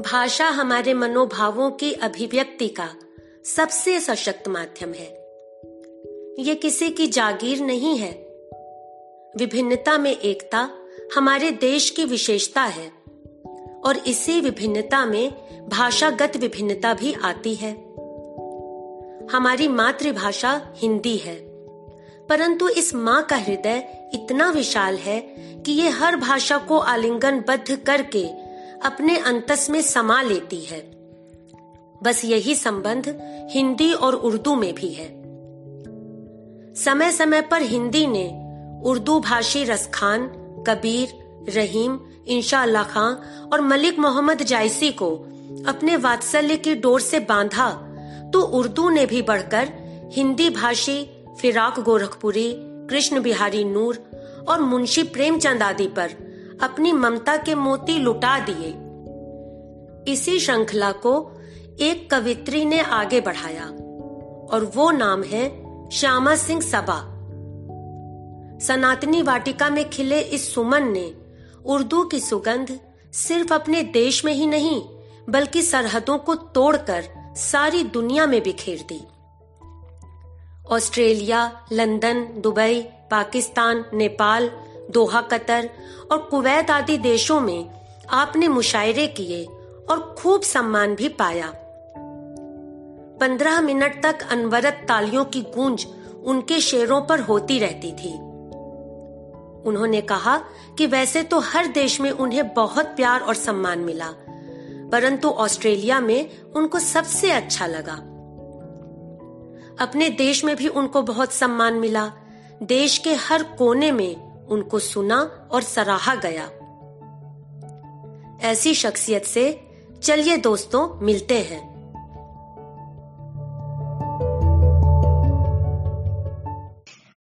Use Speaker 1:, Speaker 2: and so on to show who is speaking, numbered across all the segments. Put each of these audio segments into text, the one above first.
Speaker 1: भाषा हमारे मनोभावों की अभिव्यक्ति का सबसे सशक्त माध्यम है। ये किसी की जागीर नहीं है। विभिन्नता में एकता हमारे देश की विशेषता है और इसी विभिन्नता में भाषागत विभिन्नता भी आती है। हमारी मातृभाषा हिंदी है, परंतु इस माँ का हृदय इतना विशाल है कि ये हर भाषा को आलिंगनबद्ध करके अपने अंतस में समा लेती है। बस यही संबंध हिंदी और उर्दू में भी है। समय समय पर हिंदी ने उर्दू भाषी रसखान, कबीर, रहीम इंशा खां और मलिक मोहम्मद जायसी को अपने वात्सल्य की डोर से बांधा तो उर्दू ने भी बढ़कर हिंदी भाषी फिराक गोरखपुरी, कृष्ण बिहारी नूर और मुंशी प्रेमचंद आदि पर अपनी ममता के मोती लुटा दिए। इसी श्रृंखला को एक कवित्री ने आगे बढ़ाया, और वो नाम है श्यामा सिंह सबा। सनातनी वाटिका में खिले इस सुमन ने उर्दू की सुगंध सिर्फ़ अपने देश में ही नहीं, बल्कि सरहदों को तोड़कर सारी दुनिया में बिखेर दी। Australia, London, Dubai, Pakistan, Nepal Doha Qatar और कुवैत आदि देशों में आपने मुशायरे किए और खूब सम्मान भी पाया। पंद्रह मिनट तक अनवरत तालियों की गूंज उनके शेरों पर होती रहती थी। उन्होंने कहा कि वैसे तो हर देश में उन्हें बहुत प्यार और सम्मान मिला, परंतु ऑस्ट्रेलिया में उनको सबसे अच्छा लगा। अपने देश में भी उनको बहुत सम्मान मिला। देश के हर कोने में उनको सुना और सराहा गया। ऐसी शख्सियत से चलिए दोस्तों मिलते हैं।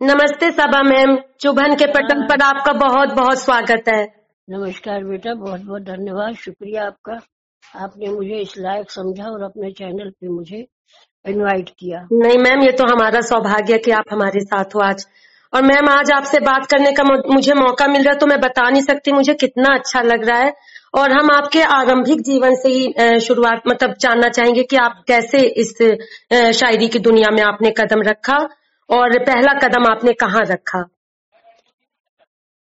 Speaker 1: नमस्ते सबा मैम चुभन के पटल पर आपका बहुत बहुत स्वागत है।
Speaker 2: नमस्कार बेटा बहुत बहुत धन्यवाद शुक्रिया आपका। आपने मुझे इस लायक समझा और अपने चैनल पे मुझे इनवाइट किया।
Speaker 1: नहीं मैम ये तो हमारा सौभाग्य कि आप हमारे साथ हो आज। और मैम आज आपसे बात करने का मुझे मौका मिल रहा है तो मैं बता नहीं सकती मुझे कितना अच्छा लग रहा है। और हम आपके आरंभिक जीवन से ही शुरुआत मतलब जानना चाहेंगे कि आप कैसे इस शायरी की दुनिया में आपने कदम रखा और पहला कदम आपने कहाँ रखा?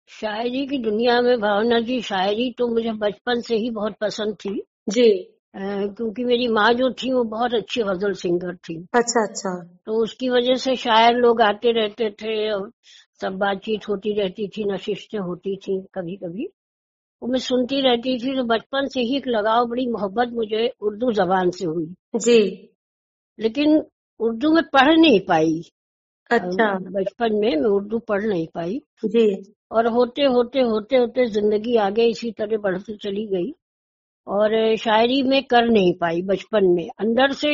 Speaker 2: शायरी की दुनिया में भावना जी शायरी तो मुझे बचपन से ही बहुत पसंद थी।
Speaker 1: जी।
Speaker 2: क्योंकि मेरी माँ जो थी वो बहुत अच्छी गज़ल सिंगर थी।
Speaker 1: अच्छा अच्छा।
Speaker 2: तो उसकी वजह से शायर लोग आते रहते थे और सब बातचीत होती रहती थी नशिशें होती थी कभी कभी वो मैं सुनती रहती थी तो बचपन से ही एक लगाव बड़ी मोहब्बत मुझे उर्दू जबान से हुई।
Speaker 1: जी।
Speaker 2: लेकिन उर्दू में पढ़ नहीं पाई।
Speaker 1: अच्छा।
Speaker 2: बचपन में मैं उर्दू पढ़ नहीं पाई।
Speaker 1: जी।
Speaker 2: और होते होते होते होते ज़िंदगी आगे इसी तरह बढ़ती चली गई। और शायरी में कर नहीं पाई बचपन में। अंदर से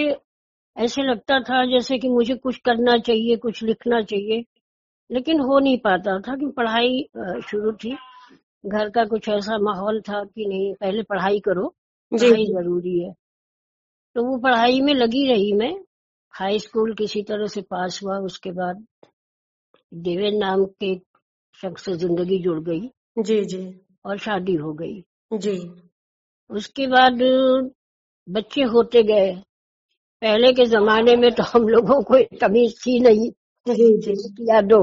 Speaker 2: ऐसे लगता था जैसे कि मुझे कुछ करना चाहिए कुछ लिखना चाहिए लेकिन हो नहीं पाता था कि पढ़ाई शुरू थी। घर का कुछ ऐसा माहौल था कि नहीं पहले पढ़ाई करो पढ़ाई ज़रूरी है। तो वो पढ़ाई में लगी रही मैं। हाई स्कूल किसी तरह से पास हुआ उसके बाद देवेन नाम के शख्स से ज़िंदगी जुड़ गई
Speaker 1: जी जी।
Speaker 2: और शादी हो गई।
Speaker 1: जी।
Speaker 2: उसके बाद बच्चे होते गए। पहले के जमाने में तो हम लोगों को तमीज थी नहीं या दो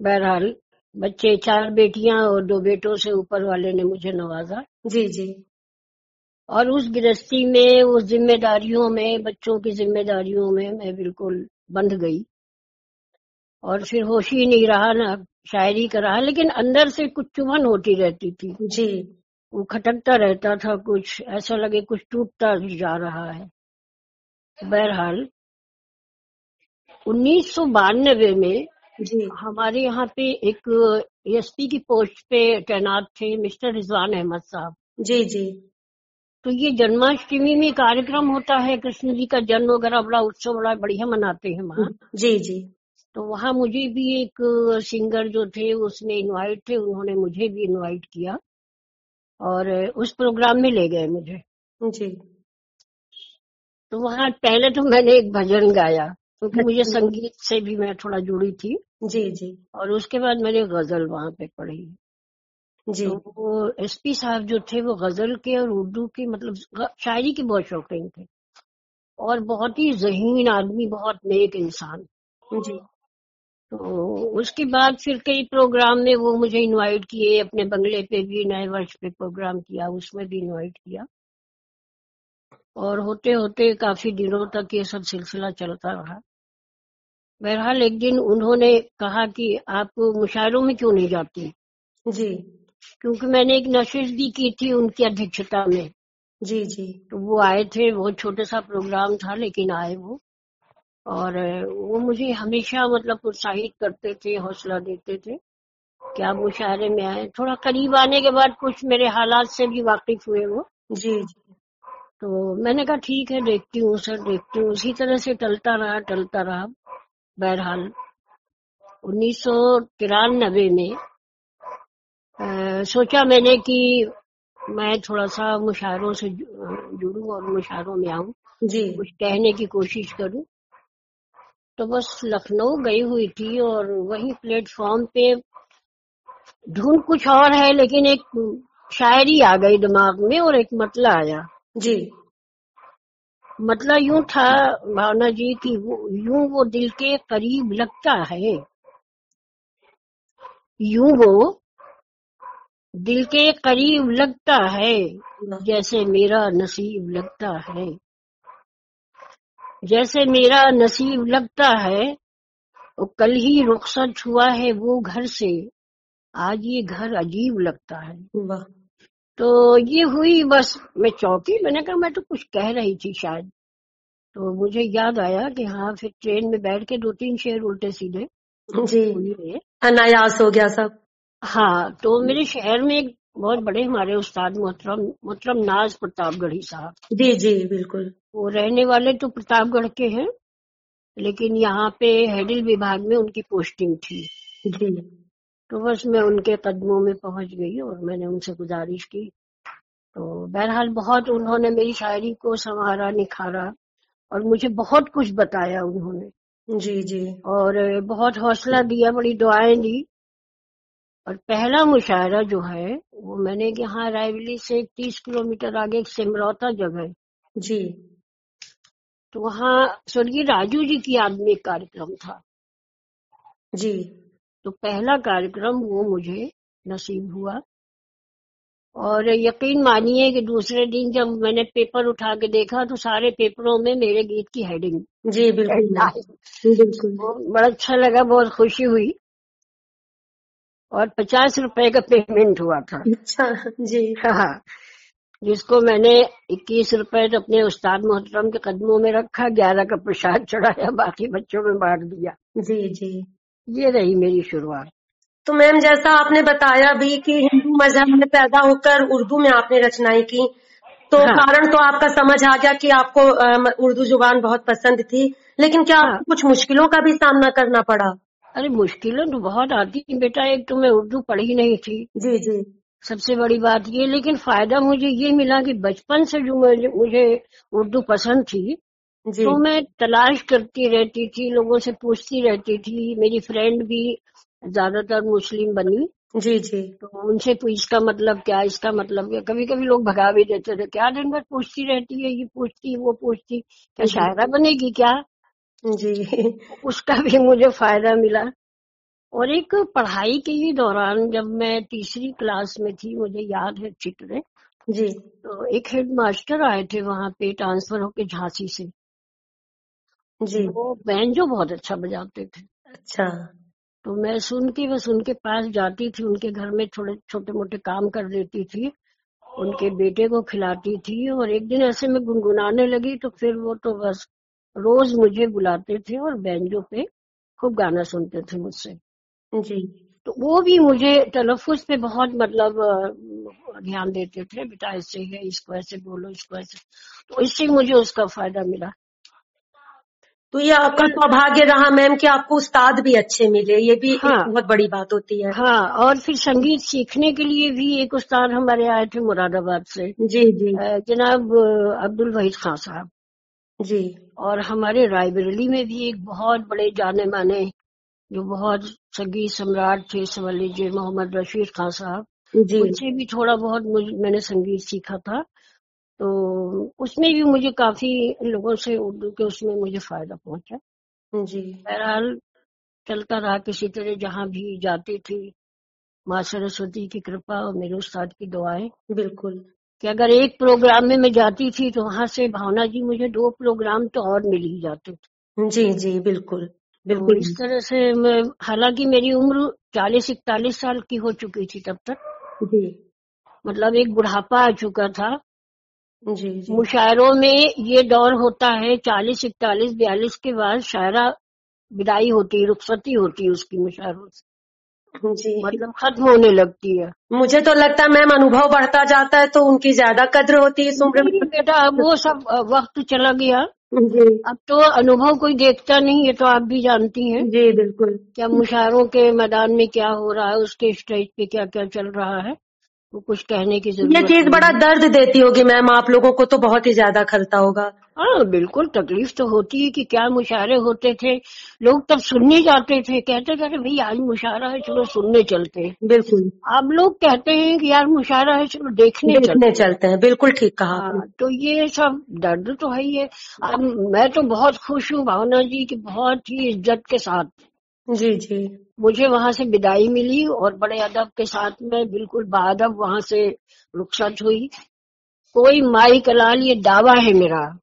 Speaker 2: बहरहाल बच्चे चार बेटियाँ और दो बेटों से ऊपर वाले ने मुझे नवाजा।
Speaker 1: जी जी।
Speaker 2: और उस गृहस्थी में उस जिम्मेदारियों में बच्चों की जिम्मेदारियों में मैं बिल्कुल बंध गई। और फिर होश ही नहीं रहा ना शायरी कर रहा लेकिन अंदर से कुछ चुभन होती रहती थी।
Speaker 1: जी।
Speaker 2: वो खटकता रहता था कुछ ऐसा लगे कुछ टूटता जा रहा है। बहरहाल उन्नीस सौ बानबे में
Speaker 1: जी।
Speaker 2: हमारे यहाँ पे एक एसपी की पोस्ट पे तैनात थे मिस्टर रिजवान अहमद साहब।
Speaker 1: जी जी।
Speaker 2: तो ये जन्माष्टमी में कार्यक्रम होता है कृष्ण जी का जन्म वगैरह बड़ा उत्सव बड़ा बढ़िया मनाते हैं वहाँ।
Speaker 1: जी जी।
Speaker 2: तो वहाँ मुझे भी एक सिंगर जो थे उसने इनवाइट थे उन्होंने मुझे भी इनवाइट किया। और उस प्रोग्राम में ले गए मुझे।
Speaker 1: जी।
Speaker 2: तो वहाँ पहले तो मैंने एक भजन गाया क्योंकि मुझे संगीत से भी मैं थोड़ा जुड़ी थी।
Speaker 1: जी जी।
Speaker 2: और उसके बाद मैंने गज़ल वहाँ पे पढ़ी।
Speaker 1: जी।
Speaker 2: तो वो एसपी साहब जो थे वो गज़ल के और उर्दू के मतलब शायरी के बहुत शौकीन थे। और बहुत ही जहीन आदमी बहुत नेक इंसान।
Speaker 1: जी।
Speaker 2: तो उसके बाद फिर कई प्रोग्राम में वो मुझे इनवाइट किए अपने बंगले पे भी नए वर्ष पे प्रोग्राम किया उसमें भी इनवाइट किया। और होते होते काफ़ी दिनों तक ये सब सिलसिला चलता रहा। बहरहाल एक दिन उन्होंने कहा कि आप मुशायरों में क्यों नहीं जाती?
Speaker 1: जी।
Speaker 2: क्योंकि मैंने एक नशिश भी की थी उनकी अध्यक्षता में।
Speaker 1: जी जी।
Speaker 2: तो वो आए थे बहुत छोटा सा प्रोग्राम था लेकिन आए वो। और वो मुझे हमेशा मतलब प्रोत्साहित करते थे हौसला देते थे कि आप मुशायरे में आए। थोड़ा करीब आने के बाद कुछ मेरे हालात से भी वाकिफ हुए वो।
Speaker 1: जी जी।
Speaker 2: तो मैंने कहा ठीक है देखती हूँ सर देखती हूँ। उसी तरह से टलता रहा टलता रहा। बहरहाल उन्नीस सौ तिरानबे में आ, सोचा मैंने कि मैं थोड़ा सा मुशायरों से जुड़ूं और मुशायरों में आऊँ।
Speaker 1: जी।
Speaker 2: कुछ कहने की कोशिश करूँ। तो बस लखनऊ गई हुई थी और वही प्लेटफॉर्म पे धुन कुछ और है लेकिन एक शायरी आ गई दिमाग में और एक मतला आया।
Speaker 1: जी।
Speaker 2: मतलब यूँ था भावना जी कि वो यूँ वो दिल के करीब लगता है। यूँ वो दिल के करीब लगता है जैसे मेरा नसीब लगता है। जैसे मेरा नसीब लगता है वो कल ही रुखसत हुआ है वो घर से। आज ये घर अजीब लगता है। तो ये हुई बस मैं चौकी। मैंने कहा मैं तो कुछ कह रही थी शायद। तो मुझे याद आया कि हाँ फिर ट्रेन में बैठ के दो तीन शेर उल्टे सीधे
Speaker 1: जी। अनायास हो गया सब।
Speaker 2: हाँ तो मेरे शहर में एक बहुत बड़े हमारे उस्ताद मोहतरम मोहतरम नाज प्रतापगढ़ी साहब।
Speaker 1: जी जी बिल्कुल।
Speaker 2: वो रहने वाले तो प्रतापगढ़ के हैं लेकिन यहाँ पे हेडिल विभाग में उनकी पोस्टिंग थी। तो बस मैं उनके कदमों में पहुँच गई और मैंने उनसे गुजारिश की। तो बहरहाल बहुत उन्होंने मेरी शायरी को संवारा निखारा और मुझे बहुत कुछ बताया उन्होंने।
Speaker 1: जी जी।
Speaker 2: और बहुत हौसला दिया बड़ी दुआएँ दी। और पहला मुशायरा जो है वो मैंने यहाँ रायवली से तीस किलोमीटर आगे एक सिमरौता जगह
Speaker 1: जी।
Speaker 2: तो वहाँ स्वर्गीय राजू जी की याद में कार्यक्रम था।
Speaker 1: जी।
Speaker 2: तो पहला कार्यक्रम वो मुझे नसीब हुआ। और यकीन मानिए कि दूसरे दिन जब मैंने पेपर उठा के देखा तो सारे पेपरों में मेरे गीत की हेडिंग
Speaker 1: जी बिल्कुल। बिल्कुल।
Speaker 2: बड़ा अच्छा लगा बहुत खुशी हुई। और पचास रुपए का पेमेंट हुआ था।
Speaker 1: अच्छा जी।
Speaker 2: हाँ। जिसको मैंने इक्कीस रुपए तो अपने उस्ताद मोहतरम के कदमों में रखा ग्यारह का प्रसाद चढ़ाया बाकी बच्चों में बांट दिया।
Speaker 1: जी जी।
Speaker 2: ये रही मेरी शुरुआत।
Speaker 1: तो मैम जैसा आपने बताया भी कि हिंदू मज़हब में पैदा होकर उर्दू में आपने रचनाएँ की तो
Speaker 2: हाँ।
Speaker 1: कारण तो आपका समझ आ गया कि आपको उर्दू ज़ुबान बहुत पसंद थी लेकिन क्या
Speaker 2: हाँ।
Speaker 1: कुछ मुश्किलों का भी सामना करना पड़ा?
Speaker 2: अरे मुश्किलें तो बहुत आती थी बेटा एक तो मैं उर्दू पढ़ी नहीं थी।
Speaker 1: जी जी।
Speaker 2: सबसे बड़ी बात ये लेकिन फ़ायदा मुझे ये मिला कि बचपन से जो मुझे, मुझे उर्दू पसंद थी
Speaker 1: जी।
Speaker 2: तो मैं तलाश करती रहती थी लोगों से पूछती रहती थी मेरी फ्रेंड भी ज़्यादातर मुस्लिम बनी।
Speaker 1: जी जी।
Speaker 2: तो उनसे इसका मतलब क्या इसका मतलब क्या? कभी कभी लोग भगा भी देते थे क्या दिन भर पूछती रहती है ये पूछती वो पूछती क्या। शायरा बनेगी क्या?
Speaker 1: जी।
Speaker 2: उसका भी मुझे फ़ायदा मिला। और एक पढ़ाई के ही दौरान जब मैं तीसरी क्लास में थी मुझे याद है अच्छी तरह।
Speaker 1: जी।
Speaker 2: तो एक हेड मास्टर आए थे वहाँ पे ट्रांसफ़र होके झांसी से।
Speaker 1: जी।
Speaker 2: वो बैंजो बहुत अच्छा बजाते थे।
Speaker 1: अच्छा।
Speaker 2: तो मैं सुन के बस उनके पास जाती थी उनके घर में थोड़े छोटे मोटे काम कर देती थी। उनके बेटे को खिलाती थी और एक दिन ऐसे में गुनगुनाने लगी तो फिर वो तो बस रोज मुझे बुलाते थे और बैंजो पे खूब गाना सुनते थे मुझसे।
Speaker 1: जी।
Speaker 2: तो वो भी मुझे तलफुज पे बहुत मतलब ध्यान देते थे बेटा ऐसे है इसको ऐसे बोलो इसको ऐसे। तो इससे मुझे उसका फ़ायदा मिला।
Speaker 1: तो ये आपका सौभाग्य रहा मैम कि आपको उस्ताद भी अच्छे मिले ये भी
Speaker 2: हाँ, एक।
Speaker 1: बहुत बड़ी बात होती है।
Speaker 2: हाँ और फिर संगीत सीखने के लिए भी एक उस्ताद हमारे आए थे मुरादाबाद से।
Speaker 1: जी जी।
Speaker 2: जनाब अब्दुल वहीद खान साहब।
Speaker 1: जी।
Speaker 2: और हमारे रायबरेली में भी एक बहुत बड़े जाने माने जो बहुत संगीत सम्राट थे समझ लीजिए मोहम्मद रशीद खान साहब। उनसे भी थोड़ा बहुत मुझे मैंने संगीत सीखा था। तो उसमें भी मुझे काफ़ी लोगों से उर्दू के उसमें मुझे फ़ायदा पहुँचा।
Speaker 1: जी।
Speaker 2: बहरहाल चलता रहा किसी तरह जहाँ भी जाती थी। माँ सरस्वती की कृपा और मेरे उस्ताद की दुआएँ।
Speaker 1: बिल्कुल।
Speaker 2: कि अगर एक प्रोग्राम में मैं जाती थी तो वहाँ से भावना जी मुझे दो प्रोग्राम तो और मिल ही जाते थे।
Speaker 1: जी जी बिल्कुल। बिल्कुल।
Speaker 2: इस तरह से मैं हालाँकि मेरी उम्र चालीस इकतालीस साल की हो चुकी थी तब तक।
Speaker 1: जी।
Speaker 2: मतलब एक बुढ़ापा आ चुका था।
Speaker 1: जी जी।
Speaker 2: मुशायरों में ये दौर होता है चालीस इकतालीस बयालीस के बाद शायरा विदाई होती है रुखसती होती है उसकी मुशायरों से।
Speaker 1: जी।
Speaker 2: मतलब खत्म होने लगती है।
Speaker 1: मुझे तो लगता है मैम अनुभव बढ़ता जाता है तो उनकी ज़्यादा कद्र होती है उम्र में।
Speaker 2: बेटा अब वो सब वक्त चला गया।
Speaker 1: जी।
Speaker 2: अब तो अनुभव कोई देखता नहीं ये तो आप भी जानती हैं।
Speaker 1: जी बिल्कुल।
Speaker 2: क्या मुशायरों के मैदान में क्या हो रहा है उसके स्टेज पे क्या क्या चल रहा है। वो कुछ कहने की ज़रूरत
Speaker 1: ये
Speaker 2: चीज़
Speaker 1: बड़ा दर्द देती होगी मैम आप लोगों को तो बहुत ही ज़्यादा खलता होगा।
Speaker 2: हाँ बिल्कुल तकलीफ़ तो होती है कि क्या मुशायरे होते थे। लोग तब सुनने जाते थे कहते थे "अरे भाई आज मुशायरा है चलो सुनने चलते हैं।
Speaker 1: बिल्कुल।
Speaker 2: अब लोग कहते हैं कि यार मुशायरा है चलो देखने चलते
Speaker 1: देखने चलते हैं बिल्कुल ठीक कहा
Speaker 2: हाँ, तो ये सब दर्द तो है ही है। अब मैं तो बहुत खुश हूँ भावना जी की बहुत ही इज़्ज़त के साथ।
Speaker 1: जी जी।
Speaker 2: मुझे वहाँ से विदाई मिली और बड़े अदब के साथ में बिल्कुल बादब वहाँ से रुखसत हुई। कोई माई कलाल ये दावा है मेरा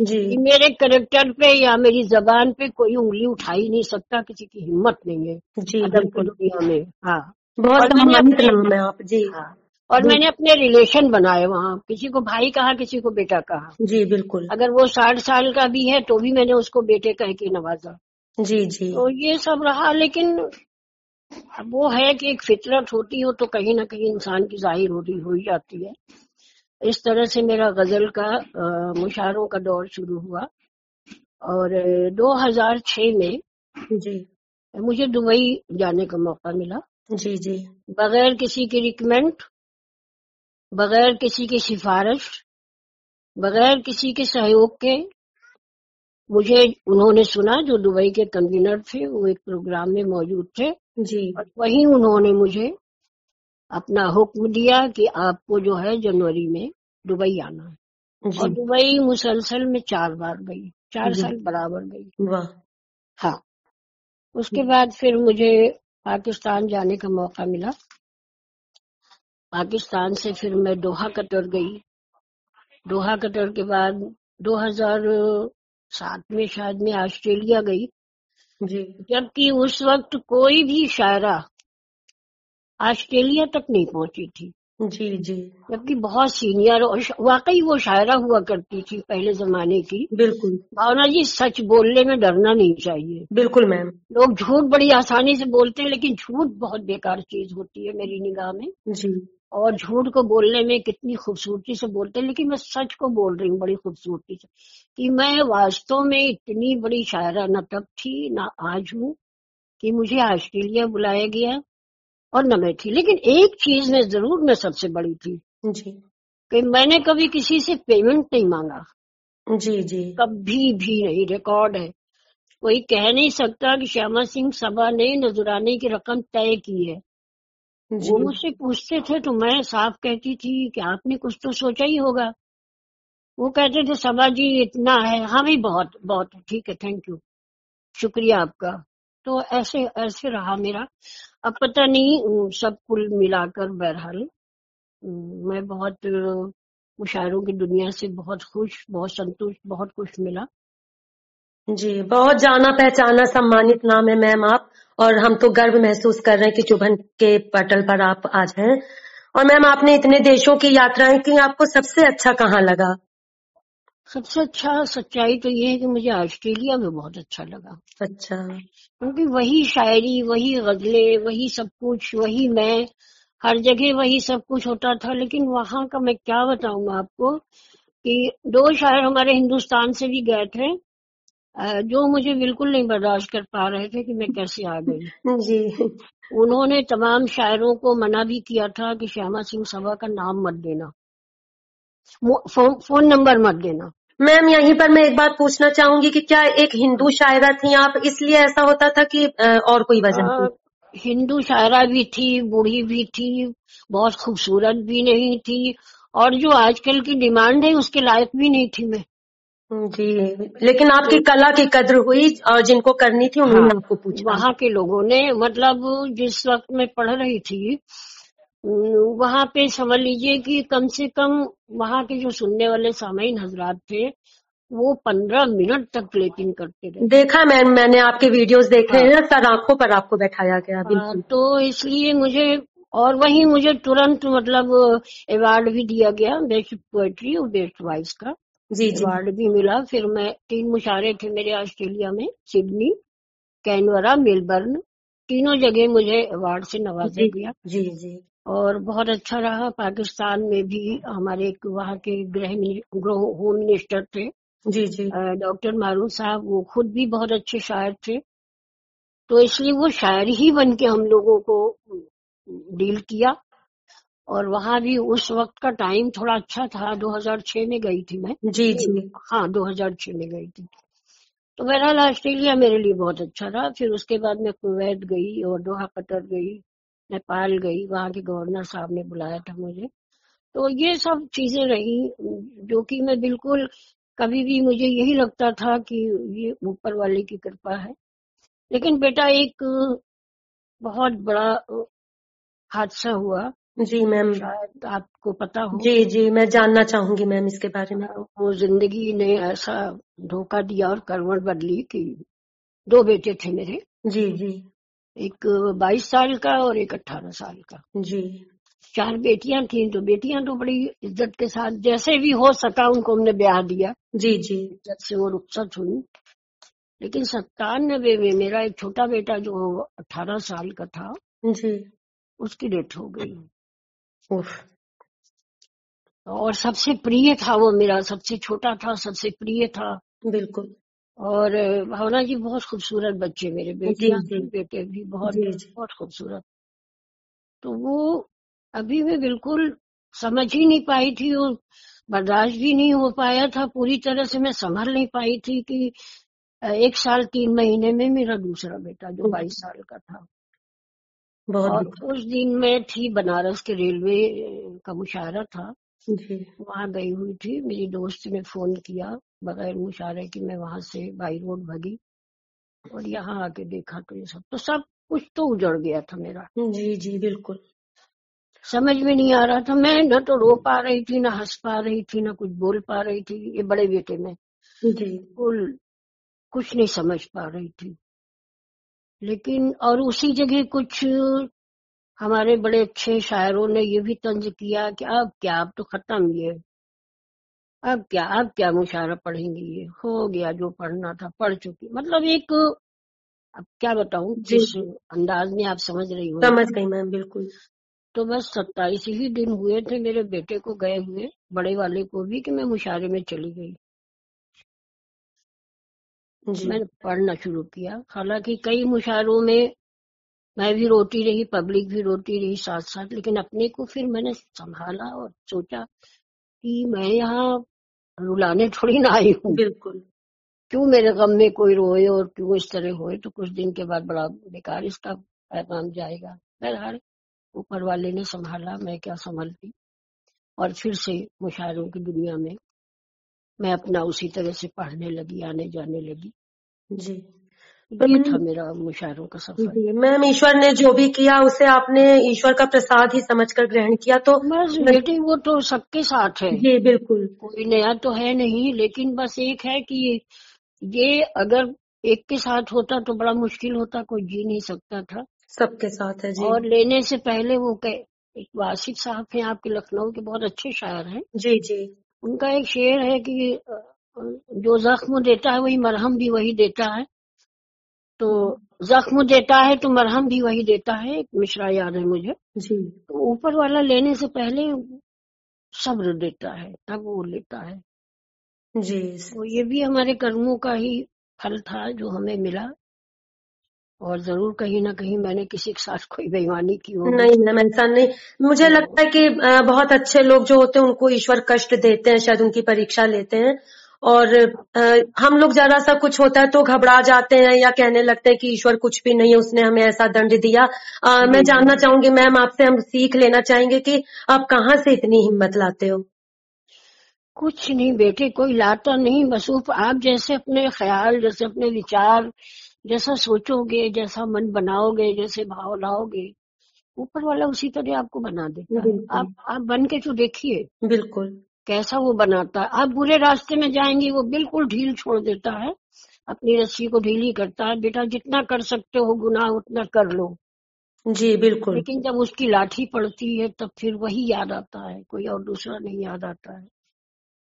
Speaker 1: जी।
Speaker 2: कि मेरे करेक्टर पे या मेरी जबान पे कोई उंगली उठा ही नहीं सकता किसी की हिम्मत नहीं है
Speaker 1: जी
Speaker 2: दुनिया में। हाँ।
Speaker 1: बहुत
Speaker 2: अपने-
Speaker 1: आप जी।
Speaker 2: हाँ। और मैंने अपने रिलेशन बनाए वहाँ। किसी को भाई कहा किसी को बेटा कहा।
Speaker 1: जी बिल्कुल।
Speaker 2: अगर वो साठ साल का भी है तो भी मैंने उसको बेटे कह के नवाजा।
Speaker 1: जी जी।
Speaker 2: तो ये सब रहा लेकिन वो है कि एक फितरत होती हो तो कहीं ना कहीं इंसान की ज़ाहिर होती हो ही जाती है। इस तरह से मेरा गज़ल का अ, मुशायरों का दौर शुरू हुआ। और अ, 2006 में
Speaker 1: जी।
Speaker 2: मुझे दुबई जाने का मौका मिला।
Speaker 1: जी जी।
Speaker 2: बगैर किसी की रिकमेंड बगैर किसी की सिफारिश बगैर किसी के सहयोग के मुझे उन्होंने सुना जो दुबई के कन्वीनर थे वो एक प्रोग्राम में मौजूद थे।
Speaker 1: जी।
Speaker 2: और वहीं उन्होंने मुझे अपना हुक्म दिया कि आपको जो है जनवरी में दुबई आना है। और दुबई मुसलसल में चार बार गई चार साल बराबर गई।
Speaker 1: वाह।
Speaker 2: हाँ। उसके बाद फिर मुझे पाकिस्तान जाने का मौका मिला। पाकिस्तान से फिर मैं दोहा कतर गई। दोहा कतर के बाद 2007 में शायद मैं ऑस्ट्रेलिया गई।
Speaker 1: जी।
Speaker 2: जबकि उस वक्त कोई भी शायरा ऑस्ट्रेलिया तक नहीं पहुँची थी।
Speaker 1: जी जी।
Speaker 2: जबकि बहुत सीनियर और वाकई वो शायरा हुआ करती थी पहले जमाने की।
Speaker 1: बिल्कुल।
Speaker 2: भावना जी सच बोलने में डरना नहीं चाहिए।
Speaker 1: बिल्कुल मैम।
Speaker 2: लोग झूठ बड़ी आसानी से बोलते हैं लेकिन झूठ बहुत बेकार चीज़ होती है मेरी निगाह में।
Speaker 1: जी।
Speaker 2: और झूठ को बोलने में कितनी खूबसूरती से बोलते हैं लेकिन मैं सच को बोल रही हूँ बड़ी खूबसूरती से कि मैं वास्तव में इतनी बड़ी शायरा न तब थी न आज हूँ कि मुझे ऑस्ट्रेलिया बुलाया गया और न मैं थी। लेकिन एक चीज़ में ज़रूर मैं सबसे बड़ी थी
Speaker 1: जी।
Speaker 2: कि मैंने कभी किसी से पेमेंट नहीं मांगा।
Speaker 1: जी जी।
Speaker 2: कभी भी नहीं रिकॉर्ड है। कोई कह नहीं सकता कि श्यामा सिंह सभा ने नजराने की रकम तय की है। वो मुझसे पूछते थे तो मैं साफ़ कहती थी कि आपने कुछ तो सोचा ही होगा। वो कहते थे सभा जी इतना है। हाँ भाई बहुत बहुत ठीक है थैंक यू शुक्रिया आपका। तो ऐसे ऐसे रहा मेरा। अब पता नहीं सब कुल मिलाकर बहरहाल मैं बहुत मुशायरों की दुनिया से बहुत खुश बहुत संतुष्ट बहुत कुछ मिला।
Speaker 1: जी बहुत जाना पहचाना सम्मानित नाम है मैम आप। और हम तो गर्व महसूस कर रहे हैं कि चुभन के पटल पर आप आज हैं। और मैम आपने इतने देशों की यात्राएँ की आपको सबसे अच्छा कहाँ लगा?
Speaker 2: सबसे अच्छा सच्चाई तो ये है कि मुझे ऑस्ट्रेलिया में बहुत अच्छा लगा।
Speaker 1: अच्छा।
Speaker 2: क्योंकि वही शायरी वही गजलें वही सब कुछ वही मैं हर जगह वही सब कुछ होता था। लेकिन वहाँ का मैं क्या बताऊँगा आपको कि दो शायर हमारे हिंदुस्तान से भी गए थे। जो मुझे बिल्कुल नहीं बर्दाश्त कर पा रहे थे कि मैं कैसे आ गई।
Speaker 1: जी।
Speaker 2: उन्होंने तमाम शायरों को मना भी किया था कि श्यामा सिंह सभा का नाम मत देना। फो, फ़ोन नंबर मत देना।
Speaker 1: मैम यहीं पर मैं एक बात पूछना चाहूँगी कि क्या एक हिंदू शायरा थी? आप इसलिए ऐसा होता था कि और कोई वजह
Speaker 2: हिंदू शायरा भी थी बूढ़ी भी थी बहुत खूबसूरत भी नहीं थी और जो आजकल की डिमांड है उसके लायक भी नहीं थी मैं।
Speaker 1: जी। लेकिन आपकी कला की कद्र हुई और जिनको करनी थी उन्होंने
Speaker 2: हाँ,
Speaker 1: आपको पूछा।
Speaker 2: वहाँ के लोगों ने मतलब जिस वक्त मैं पढ़ रही थी वहाँ पे समझ लीजिए कि कम से कम वहाँ के जो सुनने वाले सामाइन हजरात थे वो पंद्रह मिनट तक प्लेटिंग करते रहे।
Speaker 1: देखा मैं मैंने आपके वीडियोस देखे
Speaker 2: हाँ।
Speaker 1: हैं सर आँखों पर आपको बैठाया गया
Speaker 2: हाँ,
Speaker 1: बिल्कुल।
Speaker 2: तो इसलिए मुझे और वही मुझे तुरंत मतलब अवार्ड भी दिया गया बेस्ट पोएट्री और बेस्ट वॉइस का।
Speaker 1: जी जी।
Speaker 2: अवार्ड भी मिला। फिर मैं तीन मुशारे थे मेरे ऑस्ट्रेलिया में सिडनी कैनवरा मेलबर्न। तीनों जगह मुझे अवार्ड से नवाजा गया।
Speaker 1: जी जी।
Speaker 2: और बहुत अच्छा रहा। पाकिस्तान में भी हमारे एक वहाँ के गृह गृह होम मिनिस्टर थे।
Speaker 1: जी जी।
Speaker 2: डॉक्टर मारूफ साहब वो खुद भी बहुत अच्छे शायर थे। तो इसलिए वो शायर ही बन के हम लोगों को डील किया। और वहाँ भी उस वक्त का टाइम थोड़ा अच्छा था 2006 में गई थी मैं।
Speaker 1: जी जी।
Speaker 2: हाँ 2006 में गई थी। तो बहरहाल ऑस्ट्रेलिया मेरे लिए बहुत अच्छा था। फिर उसके बाद मैं कुवैत गई और दोहा कतर गई नेपाल गई। वहाँ के गवर्नर साहब ने बुलाया था मुझे। तो ये सब चीज़ें रही जो कि मैं बिल्कुल कभी भी मुझे यही लगता था कि ये ऊपर वाले की कृपा है। लेकिन बेटा एक बहुत बड़ा हादसा हुआ।
Speaker 1: जी मैम।
Speaker 2: शायद आपको पता हो।
Speaker 1: जी जी मैं जानना चाहूँगी मैम इसके बारे में।
Speaker 2: वो ज़िंदगी ने ऐसा धोखा दिया और करवट बदली कि दो बेटे थे मेरे।
Speaker 1: जी जी।
Speaker 2: एक बाईस साल का और एक अठारह साल का।
Speaker 1: जी।
Speaker 2: चार बेटियाँ थी तो बेटियाँ तो बड़ी इज़्ज़त के साथ जैसे भी हो सका उनको हमने ब्याह दिया।
Speaker 1: जी जी।
Speaker 2: इज़्ज़त से वो रुखसत हुई। लेकिन सत्तानबे में मेरा एक छोटा बेटा जो अठारह साल का था
Speaker 1: जी।
Speaker 2: उसकी डेथ हो गई।
Speaker 1: उफ।
Speaker 2: और सबसे प्रिय था वो मेरा सबसे छोटा था सबसे प्रिय था।
Speaker 1: बिल्कुल।
Speaker 2: और भावना जी बहुत खूबसूरत बच्चे मेरे
Speaker 1: जी।
Speaker 2: बेटे भी बहुत बहुत खूबसूरत। तो वो अभी मैं बिल्कुल समझ ही नहीं पाई थी और बर्दाश्त भी नहीं हो पाया था। पूरी तरह से मैं संभल नहीं पाई थी कि एक साल तीन महीने में मेरा दूसरा बेटा जो बाईस साल का था।
Speaker 1: बहुत
Speaker 2: और उस दिन मैं थी बनारस के रेलवे का मुशायरा था। वहाँ गई हुई थी। मेरी दोस्त ने फ़ोन किया बगैर मुशायरे की मैं वहाँ से बाई रोड भगी और यहाँ आके देखा तो ये सब। तो सब कुछ तो उजड़ गया था मेरा।
Speaker 1: जी जी बिल्कुल।
Speaker 2: समझ में नहीं आ रहा था। मैं न तो रो पा रही थी न हंस पा रही थी न कुछ बोल पा रही थी। ये बड़े बेटे में बिल्कुल कुछ नहीं समझ पा रही थी। लेकिन और उसी जगह कुछ हमारे बड़े अच्छे शायरों ने ये भी तंज किया कि अब क्या अब तो खत्म ये। अब क्या अब क्या मुशायरा पढ़ेंगे ये? हो गया जो पढ़ना था पढ़ चुकी। मतलब एक अब क्या बताऊँ जिस अंदाज में आप समझ रही हो।
Speaker 1: समझ गई मैम बिल्कुल।
Speaker 2: तो बस सत्ताईस ही दिन हुए थे मेरे बेटे को गए हुए बड़े वाले को भी कि मैं मुशायरे में चली गई। मैंने पढ़ना शुरू किया। हालाँकि कई मुशायरों में मैं भी रोती रही पब्लिक भी रोती रही साथ साथ लेकिन अपने को फिर मैंने संभाला और सोचा कि मैं यहाँ रुलाने थोड़ी ना आई हूँ।
Speaker 1: बिल्कुल।
Speaker 2: क्यों मेरे गम में कोई रोए और क्यों इस तरह होए तो कुछ दिन के बाद बड़ा बेकार इसका पैगाम जाएगा। बहरहाल ऊपर वाले ने संभाला मैं क्या संभलती? और फिर से मुशायरों की दुनिया में मैं अपना उसी तरह से पढ़ने लगी आने जाने लगी।
Speaker 1: जी।
Speaker 2: ये था मेरा मुशायरों का सफ़र।
Speaker 1: जी मैम ईश्वर ने जो भी किया उसे आपने ईश्वर का प्रसाद ही समझकर ग्रहण किया तो
Speaker 2: बस बेटी वो तो सबके साथ है।
Speaker 1: जी बिल्कुल।
Speaker 2: कोई नया तो है नहीं लेकिन बस एक है कि ये अगर एक के साथ होता तो बड़ा मुश्किल होता कोई जी नहीं सकता था।
Speaker 1: सबके साथ है जी।
Speaker 2: और लेने से पहले वो कह वासिफ साहब हैं आपके लखनऊ के बहुत अच्छे शायर हैं।
Speaker 1: जी जी।
Speaker 2: उनका एक शेर है कि जो जख्म देता है वही मरहम भी वही देता है। तो जख्म देता है तो मरहम भी वही देता है एक मिश्रा याद है मुझे।
Speaker 1: जी।
Speaker 2: तो ऊपर वाला लेने से पहले सब्र देता है तब वो लेता है।
Speaker 1: जी।
Speaker 2: तो ये भी हमारे कर्मों का ही फल था जो हमें मिला। और ज़रूर कहीं ना कहीं मैंने किसी के साथ कोई बेईमानी की होगी।
Speaker 1: नहीं मैम ऐसा नहीं। मुझे लगता है कि बहुत अच्छे लोग जो होते हैं उनको ईश्वर कष्ट देते हैं शायद उनकी परीक्षा लेते हैं। और आ, हम लोग जरा सा कुछ होता है तो घबरा जाते हैं या कहने लगते हैं कि ईश्वर कुछ भी नहीं है उसने हमें ऐसा दंड दिया। आ, मैं जानना चाहूँगी मैम आपसे हम सीख लेना चाहेंगे कि आप कहाँ से इतनी हिम्मत लाते हो?
Speaker 2: कुछ नहीं बेटे कोई लाता नहीं बस आप जैसे अपने ख्याल जैसे अपने विचार जैसा सोचोगे जैसा मन बनाओगे जैसे भाव लाओगे ऊपर वाला उसी तरह आपको बना देता आप आप बन के तो देखिए।
Speaker 1: बिल्कुल।
Speaker 2: कैसा वो बनाता है। आप बुरे रास्ते में जाएँगे वो बिल्कुल ढील छोड़ देता है। अपनी रस्सी को ढीली करता है। बेटा जितना कर सकते हो गुनाह उतना कर लो।
Speaker 1: जी बिल्कुल।
Speaker 2: लेकिन जब उसकी लाठी पड़ती है तब फिर वही याद आता है। कोई और दूसरा नहीं याद आता है।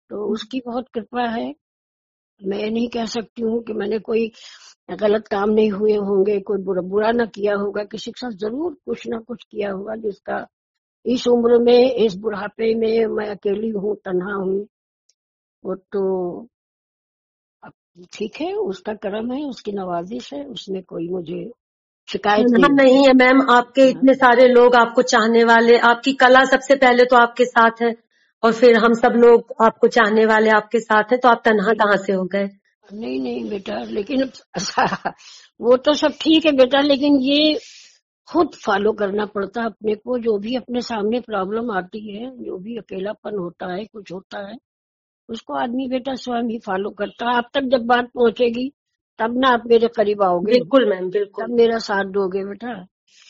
Speaker 2: तो उसकी बहुत कृपा है। मैं नहीं कह सकती हूँ कि मैंने कोई गलत काम नहीं हुए होंगे कोई बुरा बुरा ना किया होगा। किसी के साथ ज़रूर कुछ ना कुछ किया होगा जिसका इस उम्र में इस बुढ़ापे में मैं अकेली हूँ तन्हा हूँ। वो तो ठीक है उसका कर्म है उसकी नवाजिश है उसमें कोई मुझे शिकायत नहीं,
Speaker 1: नहीं है मैम आपके इतने सारे लोग आपको चाहने वाले आपकी कला सबसे पहले तो आपके साथ है और फिर हम सब लोग आपको चाहने वाले आपके साथ है तो आप तनहा कहाँ से हो गए?
Speaker 2: नहीं नहीं बेटा लेकिन वो तो सब ठीक है बेटा लेकिन ये खुद फॉलो करना पड़ता है अपने को। जो भी अपने सामने प्रॉब्लम आती है जो भी अकेलापन होता है कुछ होता है उसको आदमी बेटा स्वयं ही फॉलो करता है। आप तक जब बात पहुंचेगी तब ना आप मेरे करीब आओगे।
Speaker 1: बिल्कुल मैम बिल्कुल।
Speaker 2: तब मेरा साथ दोगे बेटा।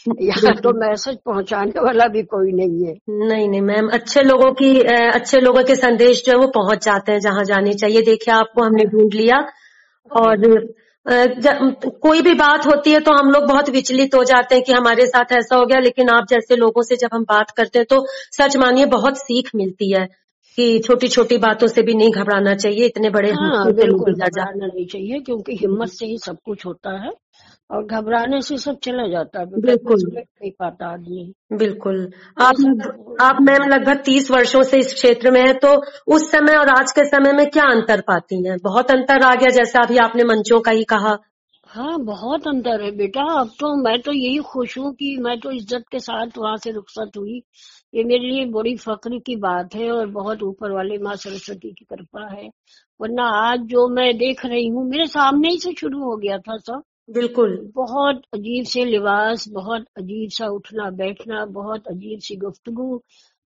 Speaker 2: यहाँ तो मैसेज पहुँचाने वाला भी कोई नहीं है।
Speaker 1: नहीं नहीं मैम अच्छे लोगों की अच्छे लोगों के संदेश जो है वो पहुँच जाते हैं जहाँ जाने चाहिए। देखिए आपको हमने ढूंढ लिया और कोई भी बात होती है तो हम लोग बहुत विचलित हो जाते हैं कि हमारे साथ ऐसा हो गया लेकिन आप जैसे लोगों से जब हम बात करते हैं तो सच मानिए बहुत सीख मिलती है कि छोटी छोटी बातों से भी नहीं घबराना चाहिए इतने बड़े
Speaker 2: हाँ, बिल्कुल घबराना नहीं चाहिए क्योंकि हिम्मत से ही सब कुछ होता है। और घबराने से सब चला जाता है
Speaker 1: बिल्कुल
Speaker 2: नहीं पाता आदमी।
Speaker 1: बिल्कुल। आप आप मैम लगभग तीस वर्षों से इस क्षेत्र में है तो उस समय और आज के समय में क्या अंतर पाती हैं? बहुत अंतर आ गया जैसे अभी आपने मंचों का ही कहा।
Speaker 2: हाँ बहुत अंतर है बेटा। अब तो मैं तो यही खुश हूँ कि मैं तो इज़्ज़त के साथ वहाँ से रुखसत हुई। ये मेरे लिए बड़ी फख्र की बात है और बहुत ऊपर वाले माँ सरस्वती की कृपा है। वरना आज जो मैं देख रही हूँ मेरे सामने ही से शुरू हो गया था सब।
Speaker 1: बिल्कुल।
Speaker 2: बहुत अजीब से लिबास बहुत अजीब सा उठना बैठना बहुत अजीब सी गुफ्तगु।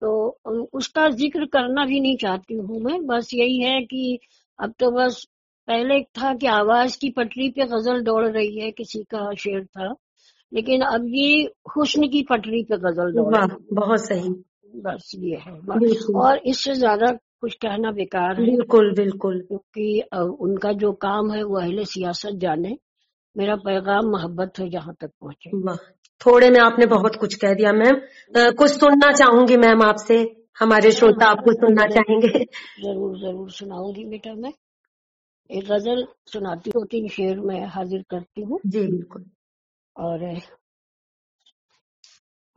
Speaker 2: तो उसका ज़िक्र करना भी नहीं चाहती हूँ मैं। बस यही है कि अब तो बस पहले था कि आवाज़ की पटरी पे गज़ल दौड़ रही है किसी का शेर था। लेकिन अब ये हुस्न की पटरी पे गज़ल दौड़
Speaker 1: बहुत सही।
Speaker 2: बस ये है और इससे ज़्यादा कुछ कहना बेकार है।
Speaker 1: बिल्कुल बिल्कुल।
Speaker 2: क्योंकि उनका जो काम है वो अहले सियासत जाने। मेरा पैगाम मोहब्बत है जहाँ तक पहुँचे।
Speaker 1: थोड़े में आपने बहुत कुछ कह दिया मैम। कुछ सुनना चाहूँगी मैम आपसे। हमारे श्रोता आपको सुनना चाहेंगे।
Speaker 2: ज़रूर ज़रूर सुनाऊँगी बेटा मैं। एक गज़ल सुनाती हूँ तीन शेर में हाजिर करती हूँ।
Speaker 1: जी बिल्कुल।
Speaker 2: और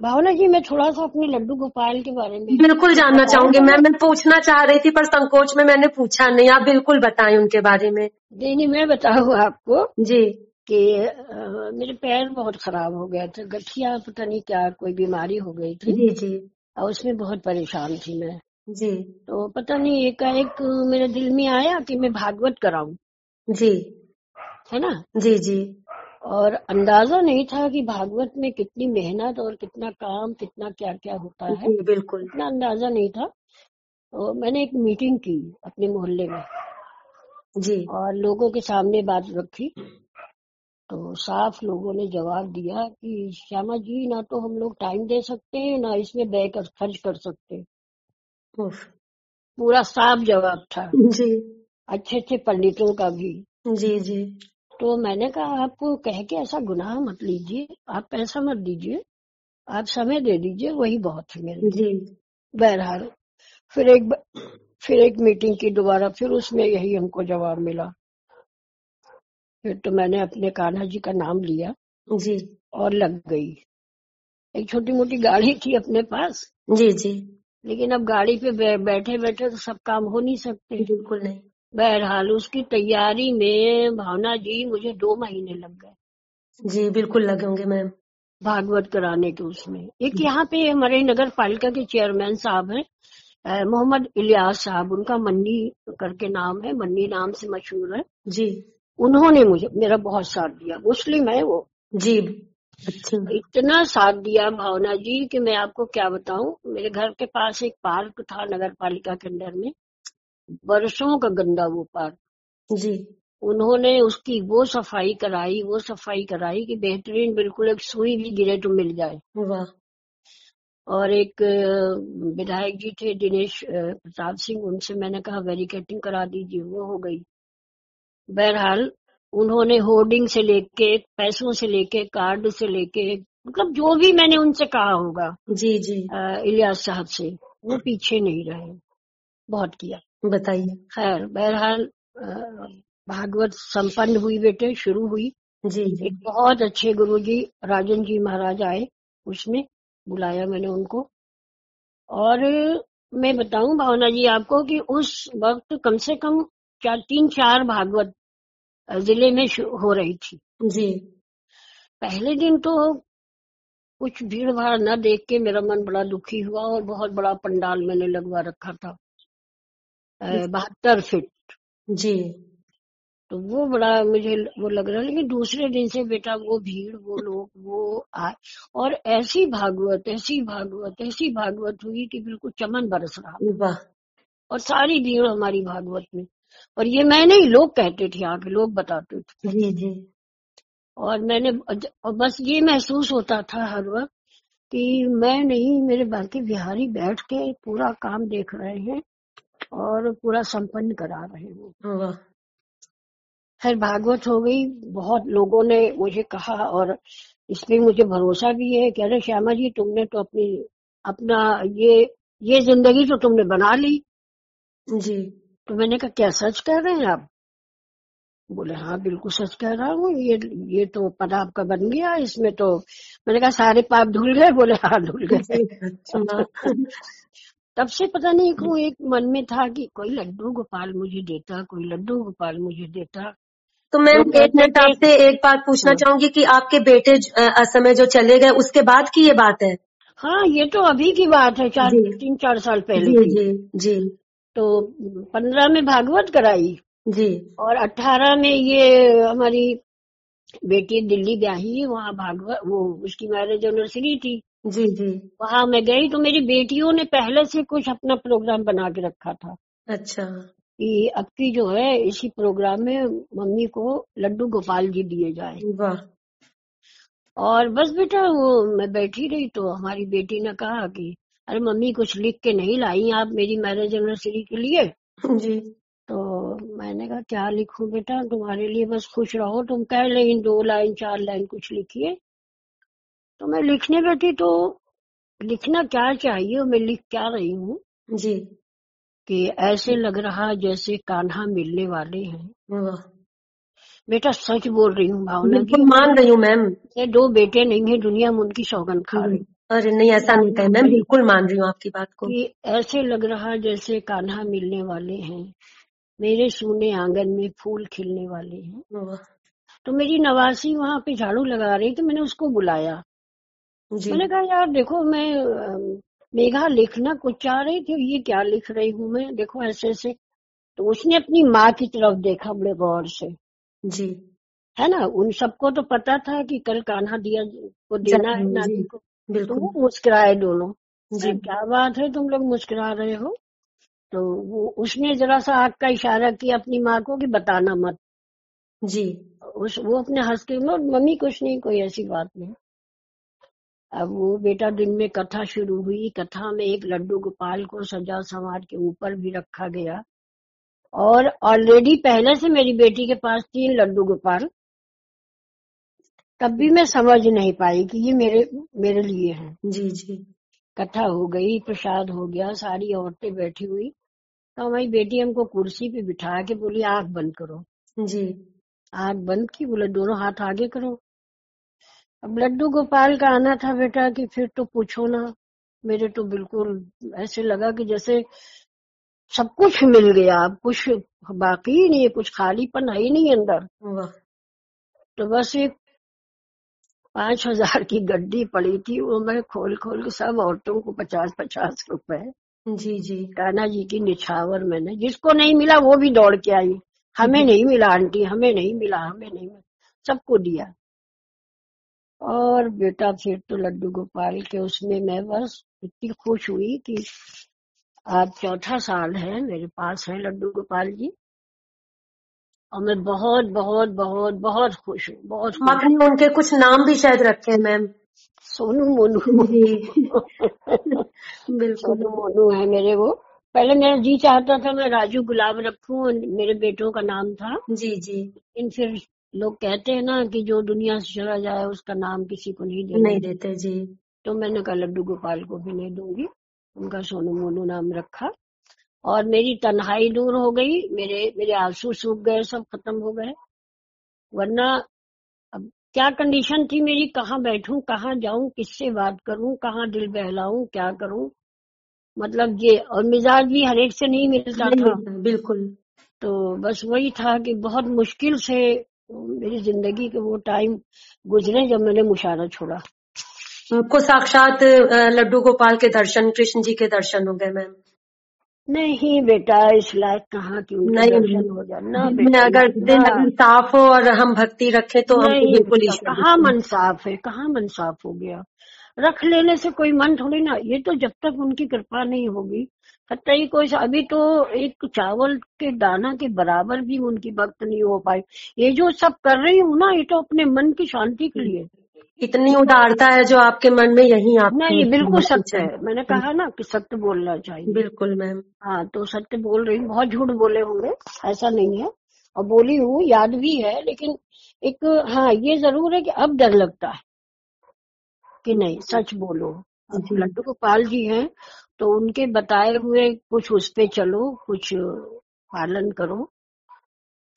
Speaker 2: भावना जी मैं थोड़ा सा अपने लड्डू गोपाल के बारे में
Speaker 1: बिल्कुल जानना चाहूँगी मैम मैं पूछना चाह रही थी पर संकोच में मैंने पूछा नहीं। आप बिल्कुल बताएँ उनके बारे में।
Speaker 2: नहीं नहीं मैं बताऊ आपको।
Speaker 1: जी।
Speaker 2: कि मेरे पैर बहुत खराब हो गए थे गठिया पता नहीं क्या कोई बीमारी हो गई थी।
Speaker 1: जी जी।
Speaker 2: और उसमें बहुत परेशान थी मैं।
Speaker 1: जी।
Speaker 2: तो पता नहीं एकाएक मेरे दिल में आया कि मैं भागवत कराऊं।
Speaker 1: जी।
Speaker 2: है ना?
Speaker 1: जी जी।
Speaker 2: और अंदाज़ा नहीं था कि भागवत में कितनी मेहनत और कितना काम कितना क्या क्या होता है।
Speaker 1: बिल्कुल।
Speaker 2: इतना अंदाज़ा नहीं था। तो मैंने एक मीटिंग की अपने मोहल्ले में।
Speaker 1: जी।
Speaker 2: और लोगों के सामने बात रखी। तो साफ़ लोगों ने जवाब दिया कि श्यामा जी ना तो हम लोग टाइम दे सकते हैं ना इसमें व्यय कर खर्च कर सकते पूरा साफ़ जवाब था।
Speaker 1: जी।
Speaker 2: अच्छे अच्छे पंडितों का भी।
Speaker 1: जी जी।
Speaker 2: तो मैंने कहा आपको कह के ऐसा गुनाह मत लीजिए आप पैसा मत दीजिए आप समय दे दीजिए वही बहुत है मेरे
Speaker 1: जी।
Speaker 2: बहरहाल फिर एक फिर एक मीटिंग की दोबारा फिर उसमें यही हमको जवाब मिला। फिर तो मैंने अपने कान्हा जी का नाम लिया।
Speaker 1: जी।
Speaker 2: और लग गई। एक छोटी मोटी गाड़ी थी अपने पास।
Speaker 1: जी जी।
Speaker 2: लेकिन अब गाड़ी पे बैठे बैठे तो सब काम हो नहीं सकते।
Speaker 1: बिल्कुल नहीं।
Speaker 2: बहरहाल उसकी तैयारी में भावना जी मुझे दो महीने लग गए।
Speaker 1: जी बिल्कुल लगे होंगे मैम।
Speaker 2: भागवत कराने के उसमें। एक यहाँ पे हमारे नगर पालिका के चेयरमैन साहब हैं मोहम्मद इलियास साहब। उनका मन्नी करके नाम है मन्नी नाम से मशहूर है।
Speaker 1: जी।
Speaker 2: उन्होंने मुझे मेरा बहुत साथ दिया। मुस्लिम है वो।
Speaker 1: जी अच्छा।
Speaker 2: इतना साथ दिया भावना जी कि मैं आपको क्या बताऊँ? मेरे घर के पास एक पार्क था नगर पालिका के अंदर में। बरसों का गंदा वो पार्क।
Speaker 1: जी।
Speaker 2: उन्होंने उसकी वो सफ़ाई कराई वो सफ़ाई कराई कि बेहतरीन बिल्कुल एक सुई भी गिरे तो मिल जाए।
Speaker 1: वाह।
Speaker 2: और एक विधायक जी थे दिनेश प्रताप सिंह उनसे मैंने कहा वेरिकेटिंग करा दीजिए। वो हो गई। बहरहाल उन्होंने होर्डिंग से लेके पैसों से लेके कार्ड से लेके मतलब जो भी मैंने उनसे कहा होगा
Speaker 1: जी जी।
Speaker 2: इलियास साहब से वो पीछे नहीं रहे बहुत किया।
Speaker 1: बताइए।
Speaker 2: खैर बहरहाल भागवत संपन्न हुई बेटे शुरू हुई।
Speaker 1: जी जी।
Speaker 2: एक बहुत अच्छे गुरु जी राजन जी महाराज आए उसमें बुलाया मैंने उनको। और मैं बताऊँ भावना जी आपको कि उस वक्त कम से कम चार तीन चार भागवत ज़िले में हो रही थी।
Speaker 1: जी।
Speaker 2: पहले दिन तो कुछ भीड़ भाड़ न देख के मेरा मन बड़ा दुखी हुआ और बहुत बड़ा पंडाल मैंने लगवा रखा था। बहत्तर फीट।
Speaker 1: जी।
Speaker 2: तो वो बड़ा मुझे वो लग रहा लेकिन दूसरे दिन से बेटा वो भीड़ वो लोग वो आए और ऐसी भागवत ऐसी भागवत ऐसी भागवत हुई कि बिल्कुल चमन बरस रहा। और सारी भीड़ हमारी भागवत में। और ये मैं नहीं लोग कहते थे आगे लोग बताते थे।
Speaker 1: जी जी।
Speaker 2: और मैंने और बस ये महसूस होता था हर वक्त कि मैं नहीं मेरे बाकी बिहारी बैठ के पूरा काम देख रहे हैं और पूरा संपन्न करा रहे हैं। खैर भागवत हो गई बहुत लोगों ने मुझे कहा और इसमें मुझे भरोसा भी है कह रहे श्यामा जी तुमने तो अपनी अपना ये ये ज़िंदगी तो तुमने बना ली।
Speaker 1: जी।
Speaker 2: तो मैंने कहा क्या सच कह रहे हैं आप? बोले हाँ बिल्कुल सच कह रहा हूँ। ये ये तो पता आपका बन गया इसमें तो मैंने कहा सारे पाप धुल गए? बोले हाँ धुल गए
Speaker 1: अच्छा।
Speaker 2: तब से पता नहीं क्यों एक मन में था कि कोई लड्डू गोपाल मुझे देता कोई लड्डू गोपाल मुझे देता।
Speaker 1: तो मैम
Speaker 2: तो
Speaker 1: एक मिनट आपसे एक बात पूछना
Speaker 2: हाँ।
Speaker 1: चाहूँगी कि आपके बेटे असमय जो चले गए उसके बाद की ये बात है?
Speaker 2: हाँ ये तो अभी की बात है चार तीन चार साल पहले
Speaker 1: जी
Speaker 2: की।
Speaker 1: जी जी।
Speaker 2: तो पंद्रह में भागवत कराई।
Speaker 1: जी।
Speaker 2: और अठारह में ये हमारी बेटी दिल्ली ब्याही वहाँ भागवत वो उसकी मैरिज एनिवर्सरी थी।
Speaker 1: जी जी।
Speaker 2: वहाँ मैं गई तो मेरी बेटियों ने पहले से कुछ अपना प्रोग्राम बना के रखा था।
Speaker 1: अच्छा।
Speaker 2: कि अब की जो है इसी प्रोग्राम में मम्मी को लड्डू गोपाल जी दिए जाए।
Speaker 1: वाह।
Speaker 2: और बस बेटा वो मैं बैठी रही तो हमारी बेटी ने कहा कि अरे मम्मी कुछ लिख के नहीं लाई आप मेरी मैरिज एनिवर्सरी के लिए।
Speaker 1: जी।
Speaker 2: तो मैंने कहा क्या लिखूं बेटा? तुम्हारे लिए बस खुश रहो तुम कह लेकिन दो लाइन चार लाइन कुछ लिखिए। तो मैं लिखने बैठी तो लिखना क्या चाहिए और मैं लिख क्या रही हूँ?
Speaker 1: जी।
Speaker 2: कि ऐसे लग रहा जैसे कान्हा मिलने वाले हैं। बेटा सच बोल रही हूँ भावना
Speaker 1: मान रही हूँ मैम।
Speaker 2: ये दो बेटे नहीं है दुनिया में उनकी सौगन खा रही
Speaker 1: अरे नहीं ऐसा नहीं कहे। मैं बिल्कुल मान रही हूँ आपकी बात को।
Speaker 2: कि ऐसे लग रहा जैसे कान्हा मिलने वाले हैं। मेरे सूने आँगन में फूल खिलने वाले हैं। तो मेरी नवासी वहाँ पे झाड़ू लगा रही तो मैंने उसको बुलाया।
Speaker 1: जी।
Speaker 2: मैंने कहा यार देखो मैं मेघा लिखना कुछ चाह रही थी ये क्या लिख रही हूँ मैं? देखो ऐसे ऐसे। तो उसने अपनी माँ की तरफ़ देखा बड़े गौर से।
Speaker 1: जी।
Speaker 2: है ना? उन सबको तो पता था कि कल कान्हा दिया को देना है
Speaker 1: नानी
Speaker 2: को।
Speaker 1: बिल्कुल।
Speaker 2: वो मुस्कुराए दोनों।
Speaker 1: जी
Speaker 2: क्या बात है तुम लोग मुस्कुरा रहे हो। तो वो उसने जरा सा आग का इशारा किया अपनी माँ को कि बताना मत।
Speaker 1: जी।
Speaker 2: उस वो अपने हंस के "म- मम्मी कुछ नहीं कोई ऐसी बात नहीं। अब वो बेटा दिन में कथा शुरू हुई। कथा में एक लड्डू गोपाल को सजा संवार के ऊपर भी रखा गया। और ऑलरेडी पहले से मेरी बेटी के पास तीन लड्डू गोपाल तब भी मैं समझ नहीं पाई कि ये मेरे मेरे लिए है।
Speaker 1: जी जी।
Speaker 2: कथा हो गई प्रसाद हो गया सारी औरतें बैठी हुई। तो हमारी बेटी हमको कुर्सी पे बिठा के बोली आँख बंद करो।
Speaker 1: जी।
Speaker 2: आँख बंद की बोले दोनों हाथ आगे करो। अब लड्डू गोपाल का आना था बेटा कि फिर तो पूछो ना। मेरे तो बिल्कुल ऐसे लगा कि जैसे सब कुछ मिल गया अब कुछ बाकी ही नहीं है कुछ खालीपन है ही नहीं अंदर। तो बस एक पाँच हज़ार की गड्डी पड़ी थी वो मैं खोल खोल के सब औरतों को पचास पचास रुपए।
Speaker 1: जी जी।
Speaker 2: कान्हा जी की निछावर मैंने जिसको नहीं मिला वो भी दौड़ के आई। हमें नहीं मिला आंटी हमें नहीं मिला हमें नहीं मिला सबको दिया। और बेटा फिर तो लड्डू गोपाल के उसमें मैं बस इतनी खुश हुई कि आज चौथा साल है मेरे पास है लड्डू गोपाल जी। और मैं बहुत बहुत बहुत बहुत खुश हूँ बहुत
Speaker 1: आपने उनके कुछ नाम भी शायद रखे हैं मैम।
Speaker 2: सोनू मोनू।
Speaker 1: बिल्कुल।
Speaker 2: सोनू मोनू है मेरे वो। पहले मेरा जी चाहता था मैं राजू गुलाब रखू मेरे बेटों का नाम था।
Speaker 1: जी जी।
Speaker 2: लेकिन फिर लोग कहते हैं ना कि जो दुनिया से चला जाए उसका नाम किसी को नहीं देना।
Speaker 1: नहीं देते जी।
Speaker 2: तो मैंने कहा लड्डू गोपाल को भी नहीं दूँगी। उनका सोनू मोनू नाम रखा। और मेरी तन्हाई दूर हो गई मेरे मेरे आँसू सूख गए सब खत्म हो गए। वरना अब क्या कंडीशन थी मेरी? कहाँ बैठूं कहाँ जाऊँ किससे बात करूँ कहाँ दिल बहलाऊं क्या करूँ? मतलब ये और मिजाज भी हर एक से नहीं मिलता था।
Speaker 1: बिल्कुल।
Speaker 2: तो बस वही था कि बहुत मुश्किल से मेरी ज़िंदगी के वो टाइम गुजरे जब मैंने मुशारा छोड़ा।
Speaker 1: आपको साक्षात लड्डू गोपाल के दर्शन कृष्ण जी के दर्शन हो गए मैम।
Speaker 2: नहीं बेटा इस लायक कहाँ की
Speaker 1: नहीं,
Speaker 2: हो जाए? ना
Speaker 1: दिल में
Speaker 2: बेटा
Speaker 1: अगर
Speaker 2: ना,
Speaker 1: दिल अगर साफ़ हो और हम भक्ति रखे तो
Speaker 2: नहीं
Speaker 1: बिल्कुल
Speaker 2: कहाँ मन साफ़ है? कहाँ मन साफ़ हो गया? रख लेने से कोई मन थोड़ी ना ये तो जब तक उनकी कृपा नहीं होगी। हत्या ही कोई अभी तो एक चावल के दाना के बराबर भी उनकी भक्त नहीं हो पाई। ये जो सब कर रही हूँ ना ये तो अपने मन की शांति के लिए।
Speaker 1: इतनी उदारता है जो आपके मन में यही आप
Speaker 2: नहीं बिल्कुल सत्य है। मैंने कहा ना कि सत्य बोलना चाहिए।
Speaker 1: बिल्कुल मैम।
Speaker 2: हाँ तो सत्य बोल रही हूँ। बहुत झूठ बोले होंगे ऐसा नहीं है। और बोली हूँ याद भी है लेकिन एक हाँ ये ज़रूर है कि अब डर लगता है कि नहीं सच बोलो। लड्डू गोपाल जी हैं तो उनके बताए हुए कुछ उस पे चलो कुछ पालन करो।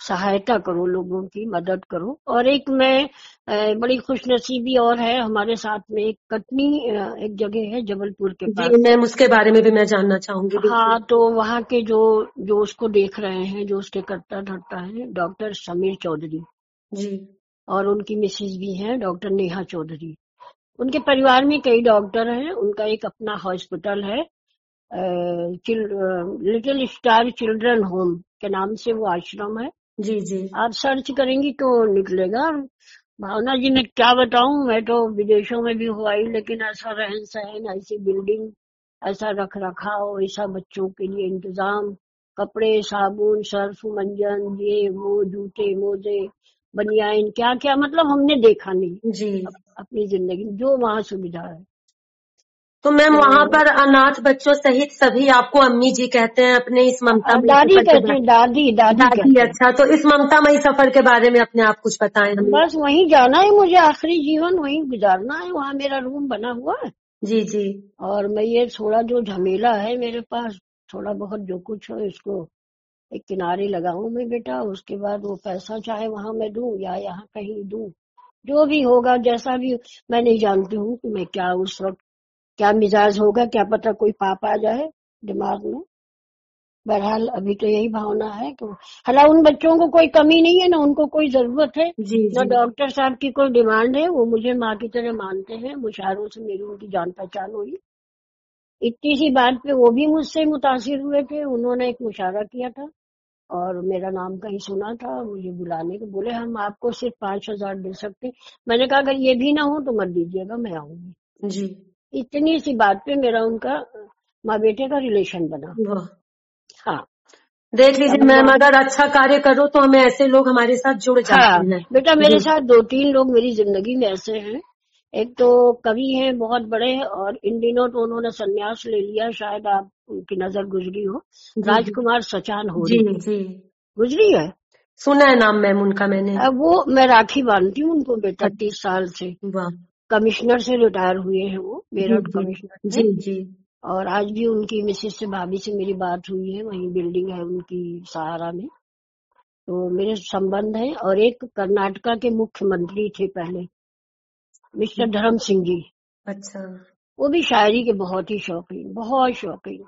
Speaker 2: सहायता करो लोगों की मदद करो। और एक मैं बड़ी खुशनसीबी और है हमारे साथ में एक कटनी एक जगह है जबलपुर के पास।
Speaker 1: जी मैम उसके बारे में भी मैं जानना चाहूँगी
Speaker 2: हाँ तो वहाँ के जो जो उसको देख रहे हैं जो उसके करता धरता है डॉक्टर समीर चौधरी।
Speaker 1: जी।
Speaker 2: और उनकी मिसेज भी है डॉक्टर नेहा चौधरी। उनके परिवार में कई डॉक्टर हैं उनका एक अपना हॉस्पिटल है लिटिल स्टार चिल्ड्रन होम के नाम से वो आश्रम है।
Speaker 1: जी जी।
Speaker 2: आप सर्च करेंगी तो निकलेगा। भावना जी ने क्या बताऊँ मैं तो विदेशों में भी हुआ ही लेकिन ऐसा रहन सहन ऐसी बिल्डिंग ऐसा रख रखाव ऐसा बच्चों के लिए इंतज़ाम कपड़े साबुन सर्फ मंजन ये वो जूते मोजे बनियाइन क्या क्या मतलब हमने देखा नहीं।
Speaker 1: जी।
Speaker 2: अपनी ज़िंदगी जो वहाँ सुविधा है।
Speaker 1: तो मैम वहाँ पर अनाथ बच्चों सहित सभी आपको अम्मी जी कहते हैं अपने इस ममता
Speaker 2: दादी कहते हैं दादी दादी
Speaker 1: दादी अच्छा तो इस ममता मई सफ़र के बारे में अपने आप कुछ बताएँ हमें।
Speaker 2: बस वहीं जाना है मुझे आखिरी जीवन वहीं गुजारना है वहाँ मेरा रूम बना हुआ है।
Speaker 1: जी जी।
Speaker 2: और मैं ये थोड़ा जो झमेला है मेरे पास थोड़ा बहुत जो कुछ हो इसको एक किनारे लगाऊ मैं बेटा उसके बाद वो पैसा चाहे वहाँ मैं दू या यहाँ कहीं दू जो भी होगा जैसा भी मैं नहीं जानती हूँ कि मैं क्या उस वक्त क्या मिजाज होगा क्या पता कोई पाप आ जाए दिमाग में? बहरहाल अभी तो यही भावना है कि हालाँकि उन बच्चों को कोई कमी नहीं है ना उनको कोई ज़रूरत है न डॉक्टर साहब की कोई डिमांड है वो मुझे माँ की तरह मानते हैं मुशारों से मेरी उनकी जान पहचान हुई। इतनी सी बात पे वो भी मुझसे मुतासिर हुए थे उन्होंने एक मुशारा किया था और मेरा नाम कहीं सुना था मुझे बुलाने को बोले हम आपको सिर्फ़ पाँच हज़ार दे सकते मैंने कहा अगर ये भी ना हो तो मत दीजिएगा मैं आऊँगी।
Speaker 1: जी।
Speaker 2: इतनी सी बात पे मेरा उनका माँ बेटे का रिलेशन बना। हाँ।
Speaker 1: देख लीजिए मैम अगर अच्छा कार्य करो तो हमें ऐसे लोग हमारे साथ जुड़ जाते हाँ।
Speaker 2: हैं बेटा मेरे साथ दो तीन लोग मेरी ज़िंदगी में ऐसे हैं। एक तो कवि हैं बहुत बड़े और इन दिनों तो उन्होंने संन्यास ले लिया शायद आप उनकी नज़र गुजरी हो। राजकुमार सचान हो
Speaker 1: जी जी।
Speaker 2: गुजरी है?
Speaker 1: सुना है नाम मैम उनका मैंने।
Speaker 2: वो मैं राखी बांधती हूँ उनको बेटा तीस साल से। कमिश्नर से रिटायर हुए हैं वो मेरठ। कमिश्नर
Speaker 1: जी जी।
Speaker 2: और आज भी उनकी मिसेज से भाभी से मेरी बात हुई है वही बिल्डिंग है उनकी सहारा में। तो मेरे संबंध है और एक कर्नाटका के मुख्यमंत्री थे पहले मिस्टर धर्म सिंह जी
Speaker 1: अच्छा।
Speaker 2: वो भी शायरी के बहुत ही शौकीन बहुत शौकीन।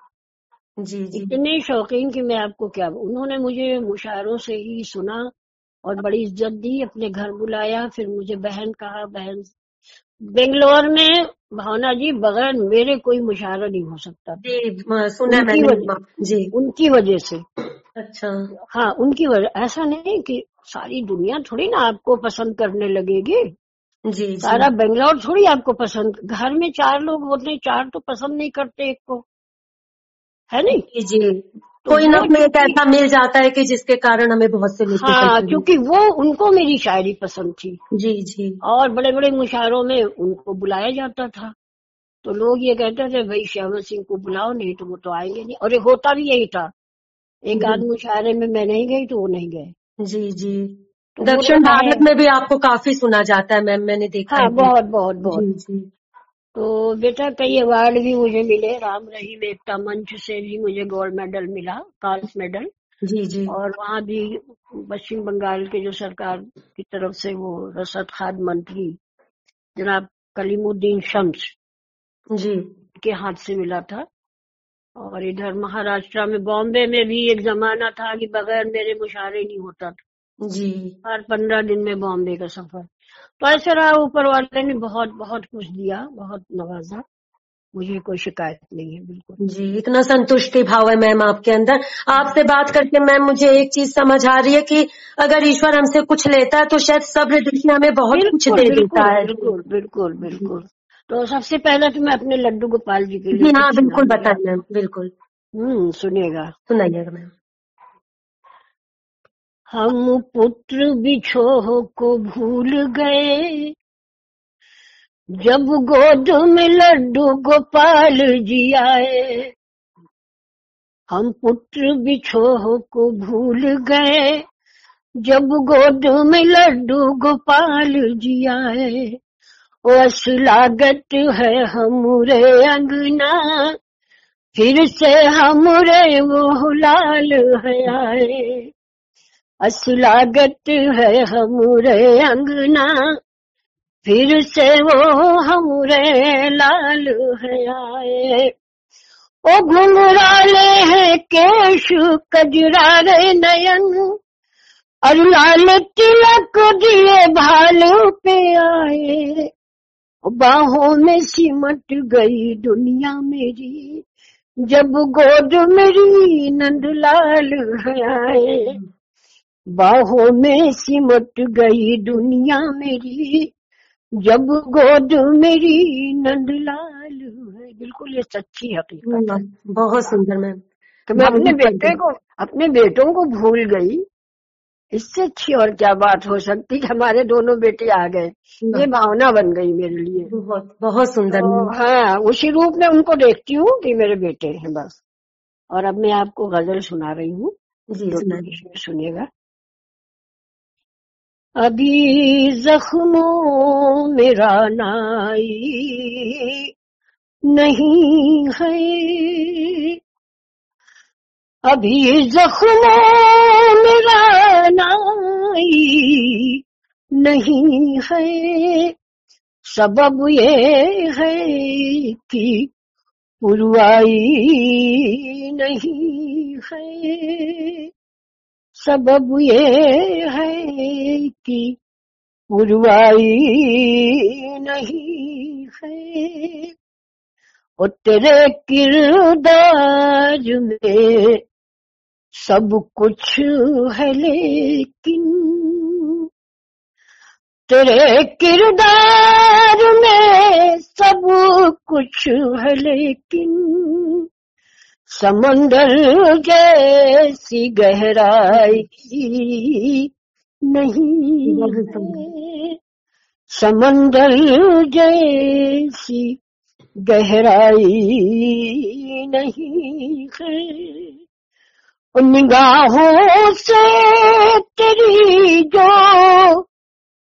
Speaker 1: जी जी।
Speaker 2: इतने शौकीन कि मैं आपको क्या उन्होंने मुझे मुशायरों से ही सुना और बड़ी इज़्ज़त दी अपने घर बुलाया फिर मुझे बहन कहा बहन बेंगलोर में भावना जी बगैर मेरे कोई मुशायरा नहीं हो सकता।
Speaker 1: जी सुना
Speaker 2: उनकी
Speaker 1: मैंने। जी।
Speaker 2: उनकी वजह से।
Speaker 1: अच्छा।
Speaker 2: हाँ उनकी वजह ऐसा नहीं कि सारी दुनिया थोड़ी ना आपको पसंद करने लगेगी।
Speaker 1: जी
Speaker 2: सारा बेंगलोर थोड़ी आपको पसंद घर में चार लोग होते हैं चार तो पसंद नहीं करते एक को। है नहीं?
Speaker 1: जी। कोई ना कोई एक ऐसा मिल जाता है कि जिसके कारण हमें बहुत से लोग
Speaker 2: हाँ क्योंकि वो उनको मेरी शायरी पसंद थी।
Speaker 1: जी जी।
Speaker 2: और बड़े बड़े मुशायरों में उनको बुलाया जाता था। तो लोग ये कहते थे भाई श्यामा सिंह को बुलाओ नहीं तो वो तो आएँगे नहीं। और ये होता भी यही था। एक आध मुशायरे में मैं नहीं गई तो वो नहीं गए।
Speaker 1: जी जी।
Speaker 2: तो
Speaker 1: दक्षिण भारत में भी आपको काफ़ी सुना जाता है मैम मैंने देखा
Speaker 2: हाँ बहुत बहुत बहुत। तो बेटा कई अवार्ड भी मुझे मिले। राम रहीम एकता मंच से भी मुझे गोल्ड मेडल मिला काल्स मेडल
Speaker 1: जी जी।
Speaker 2: और वहाँ भी पश्चिम बंगाल के जो सरकार की तरफ़ से वो रसद खाद मंत्री जनाब कलीमुद्दीन शम्स
Speaker 1: जी।
Speaker 2: के हाथ से मिला था। और इधर महाराष्ट्र में बॉम्बे में भी एक जमाना था कि बगैर मेरे मुशारे नहीं होता था।
Speaker 1: जी।
Speaker 2: हर पंद्रह दिन में बॉम्बे का सफ़र। तो रहा ऊपर वाले ने बहुत बहुत कुछ दिया बहुत नवाजा। मुझे कोई शिकायत नहीं है बिल्कुल।
Speaker 1: जी इतना संतुष्टि भाव है मैम आपके अंदर। आपसे बात करके मैम मुझे एक चीज़ समझ आ रही है कि अगर ईश्वर हमसे कुछ लेता है तो शायद सब्र देखिए हमें बहुत कुछ दे देता है।
Speaker 2: बिल्कुल बिल्कुल बिल्कुल। तो सबसे पहले तो मैं अपने लड्डू गोपाल जी के लिए
Speaker 1: हाँ बिल्कुल। बताइए मैम बिल्कुल।
Speaker 2: हम्म सुनिएगा।
Speaker 1: सुनाइएगा मैम।
Speaker 2: हम पुत्र बिछोह को भूल गए। जब गोद में लड्डू गोपाल जी आए, हम पुत्र बिछोह को भूल गए। जब गोद में लड्डू गोपाल जी आए वस लागत है हमरे अंगना। फिर से हमरे वो लाल है आए। असलागत है हमरे अंगना। फिर से वो हमरे लाल है आए। ओ घुंघराले हैं केश, कजरारे नयन। और लाल तिलक दिए भालू पे आए। बाहों में सिमट गई दुनिया मेरी। जब गोद मेरी नंदलाल है आए। बाहों में सिमट गई दुनिया मेरी जब गोद मेरी नंदलाल है। बिल्कुल ये सच्ची हकीकत
Speaker 1: बहुत सुंदर मैम।
Speaker 2: तो मैं अपने बेटे को अपने बेटों को भूल गई। इससे अच्छी और क्या बात हो सकती कि हमारे दोनों बेटे आ गए। ये भावना बन गई मेरे लिए।
Speaker 1: बहुत बहुत सुंदर
Speaker 2: तो हाँ उसी रूप में उनको देखती हूँ कि मेरे बेटे हैं बस। और अब मैं आपको गज़ल सुना रही हूँ। सुनिएगा। अभी जख्मों में रानाई नहीं है अभी जख्मों में रानाई नहीं है सबब ये है कि पुरवाई नहीं है सबब ये है कि पुरवाई नहीं है। और तेरे किरदार में सब कुछ है लेकिन तेरे किरदार में सब कुछ है लेकिन समंदर जैसी गहराई नहीं। समंदर जैसी गहराई नहीं है। उन निगाहों से तेरी जो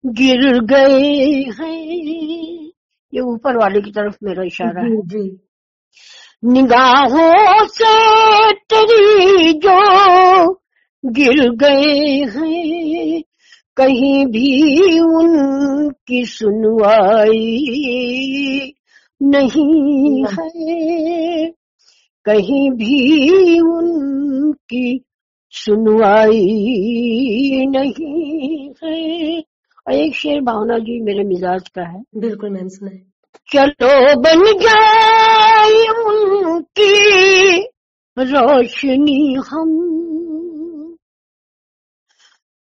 Speaker 2: गिर गए हैं, ये ऊपर वाले की तरफ़ मेरा इशारा है।
Speaker 1: जी।
Speaker 2: निगाहों से तेरी जो गिर गए हैं कहीं भी उनकी सुनवाई नहीं है कहीं भी उनकी सुनवाई नहीं है। और एक शेर भावना जी मेरे मिजाज का है।
Speaker 1: बिल्कुल मैम सुनाए
Speaker 2: चलो बन जाए उनकी रोशनी हम।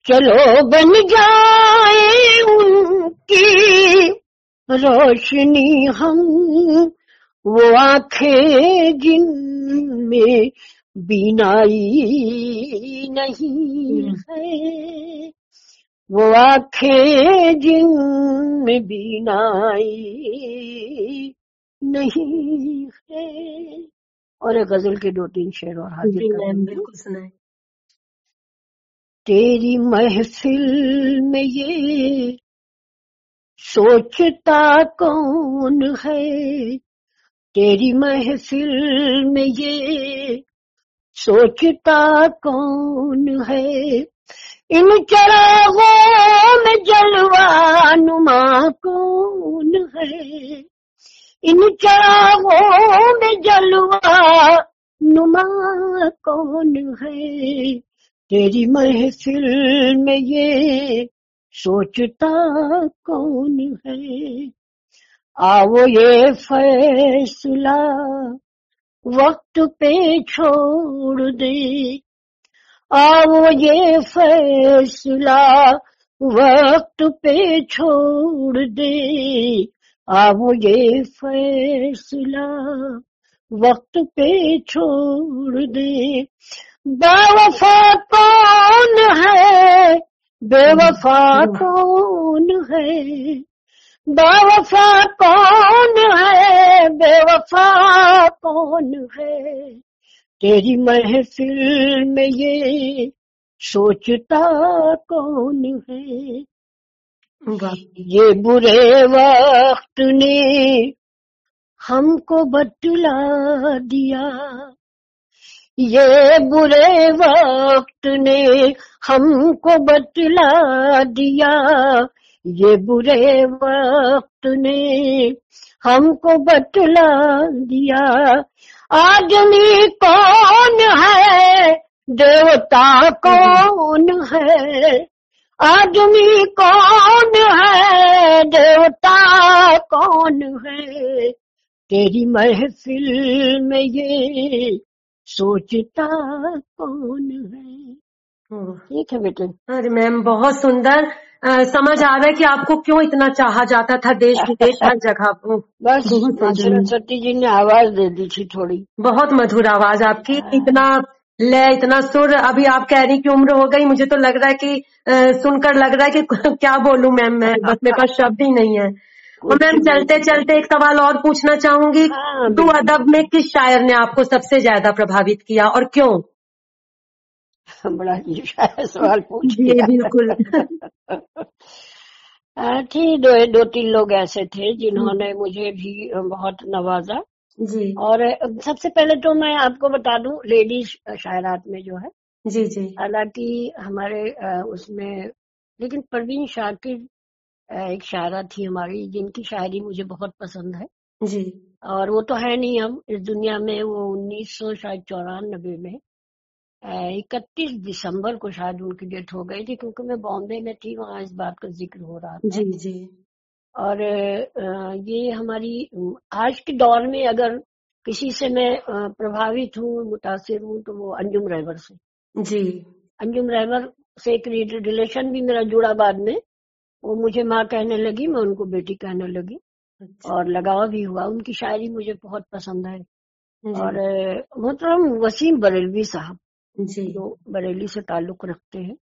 Speaker 2: चलो बन जाए उनकी रोशनी हम। वो आँखें जिनमें बीनाई नहीं है। वो आँखें जिनमें बीनाई नहीं है। और एक गज़ल के दो तीन शेर और हाजिर
Speaker 1: सुनाए।
Speaker 2: तेरी महफिल में ये सोचता कौन है? तेरी महफिल में ये सोचता कौन है? इन चरागों में जलवा नुमा कौन है। इन चरागों में जलवा नुमा कौन है। तेरी महफिल में ये सोचता कौन है? आओ ये फैसला वक्त पे छोड़ दे। आओ ये फैसला वक्त पे छोड़ दे। आओ ये फैसला वक्त पे छोड़ दे। बेवफा कौन है? बेवफा कौन है? बेवफा कौन है? बेवफा कौन है? तेरी महफिल में ये सोचता कौन है? ये बुरे वक्त ने हमको बतला दिया। ये बुरे वक्त ने हमको बतला दिया। ये बुरे वक्त ने हमको बतला दिया। आदमी कौन है? देवता कौन है? आदमी कौन है? देवता कौन है? तेरी महफिल में ये सोचता कौन है? ठीक है बेटे।
Speaker 1: अरे मैम बहुत सुंदर। समझ आ रहा है कि आपको क्यों इतना चाहा जाता था देश विदेश हर जगह को?
Speaker 2: बस। सरस्वती जी ने आवाज़ दे दी थी थोड़ी।
Speaker 1: बहुत मधुर आवाज़ आपकी। इतना लय इतना सुर। अभी आप कह रही कि उम्र हो गई। मुझे तो लग रहा है कि सुनकर लग रहा है कि क्या बोलूँ मैम मैं बस मेरे पास शब्द ही नहीं है। और मैम चलते चलते एक सवाल और पूछना चाहूँगी।
Speaker 2: हाँ,
Speaker 1: दो अदब में किस शायर ने आपको सबसे ज़्यादा प्रभावित किया और क्यों?
Speaker 2: बड़ा सवाल पूछ लिया
Speaker 1: बिल्कुल।
Speaker 2: हाँ, थी दो दो तीन लोग ऐसे थे जिन्होंने मुझे भी बहुत नवाजा।
Speaker 1: जी।
Speaker 2: और सबसे पहले तो मैं आपको बता दूँ लेडीज़ शायरात में जो है
Speaker 1: जी जी।
Speaker 2: हालाँकि हमारे उसमें लेकिन परवीन शाकिर एक शायरा थी हमारी जिनकी शायरी मुझे बहुत पसंद है।
Speaker 1: जी।
Speaker 2: और वो तो है नहीं हम इस दुनिया में वो उन्नीस सौ शायद चौरानबे में इकतीस दिसंबर को शायद उनकी डेथ हो गई थी क्योंकि मैं बॉम्बे में थी वहाँ इस बात का ज़िक्र हो रहा था।
Speaker 1: जी जी।
Speaker 2: और ये हमारी आज के दौर में अगर किसी से मैं प्रभावित हूँ मुतासर हूँ तो वो अंजुम रहबर से।
Speaker 1: जी।
Speaker 2: अंजुम रहबर से एक रिलेशन भी मेरा जुड़ा बाद में। वो मुझे माँ कहने लगी मैं उनको बेटी कहने लगी।
Speaker 1: अच्छा,
Speaker 2: और लगाव भी हुआ। उनकी शायरी मुझे बहुत पसंद है और मोहतरम वसीम बरेलवी साहब
Speaker 1: जी
Speaker 2: जो बरेली से ताल्लुक रखते हैं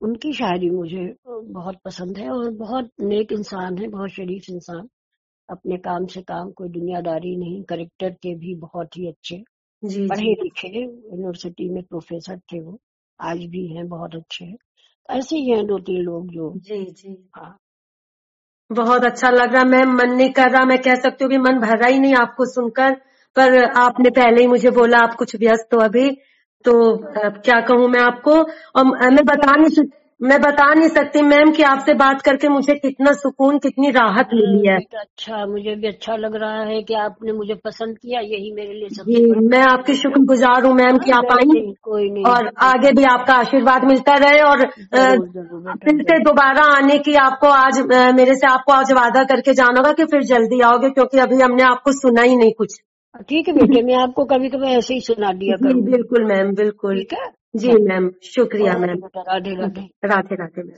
Speaker 2: उनकी शायरी मुझे बहुत पसंद है और बहुत नेक इंसान है बहुत शरीफ इंसान। अपने काम से काम कोई दुनियादारी नहीं करेक्टर के भी बहुत ही अच्छे।
Speaker 1: जी
Speaker 2: पढ़े लिखे यूनिवर्सिटी में प्रोफेसर थे वो आज भी हैं बहुत अच्छे हैं। ऐसे ही हैं दो तीन लोग जो
Speaker 1: जी जी।
Speaker 2: हाँ।
Speaker 1: बहुत अच्छा लग रहा मैम मन नहीं कर रहा मैं कह सकती हूँ कि मन भर रहा ही नहीं आपको सुनकर पर आपने पहले ही मुझे बोला आप कुछ व्यस्त हो अभी। तो क्या कहूँ मैं आपको? और मैं बता नहीं सक मैं बता नहीं सकती मैम कि आपसे बात करके मुझे कितना सुकून कितनी राहत मिली है।
Speaker 2: अच्छा मुझे भी अच्छा लग रहा है कि आपने मुझे पसंद किया यही मेरे लिए सबसे
Speaker 1: मैं आपकी शुक्रगुजार हूँ मैम कि आप आई।
Speaker 2: कोई नहीं
Speaker 1: और आगे भी आपका आशीर्वाद मिलता रहे और फिर से दोबारा आने की आपको आज मेरे से आपको आज वादा करके जाना होगा कि फिर जल्दी आओगे क्योंकि अभी हमने आपको सुना ही नहीं कुछ।
Speaker 2: ठीक है बेटे मैं आपको कभी कभी ऐसे ही सुना दिया करूँ
Speaker 1: बिल्कुल मैम बिल्कुल।
Speaker 2: ठीक है?
Speaker 1: जी मैम शुक्रिया मैम।
Speaker 2: राधे राधे
Speaker 1: राधे राधे मैम।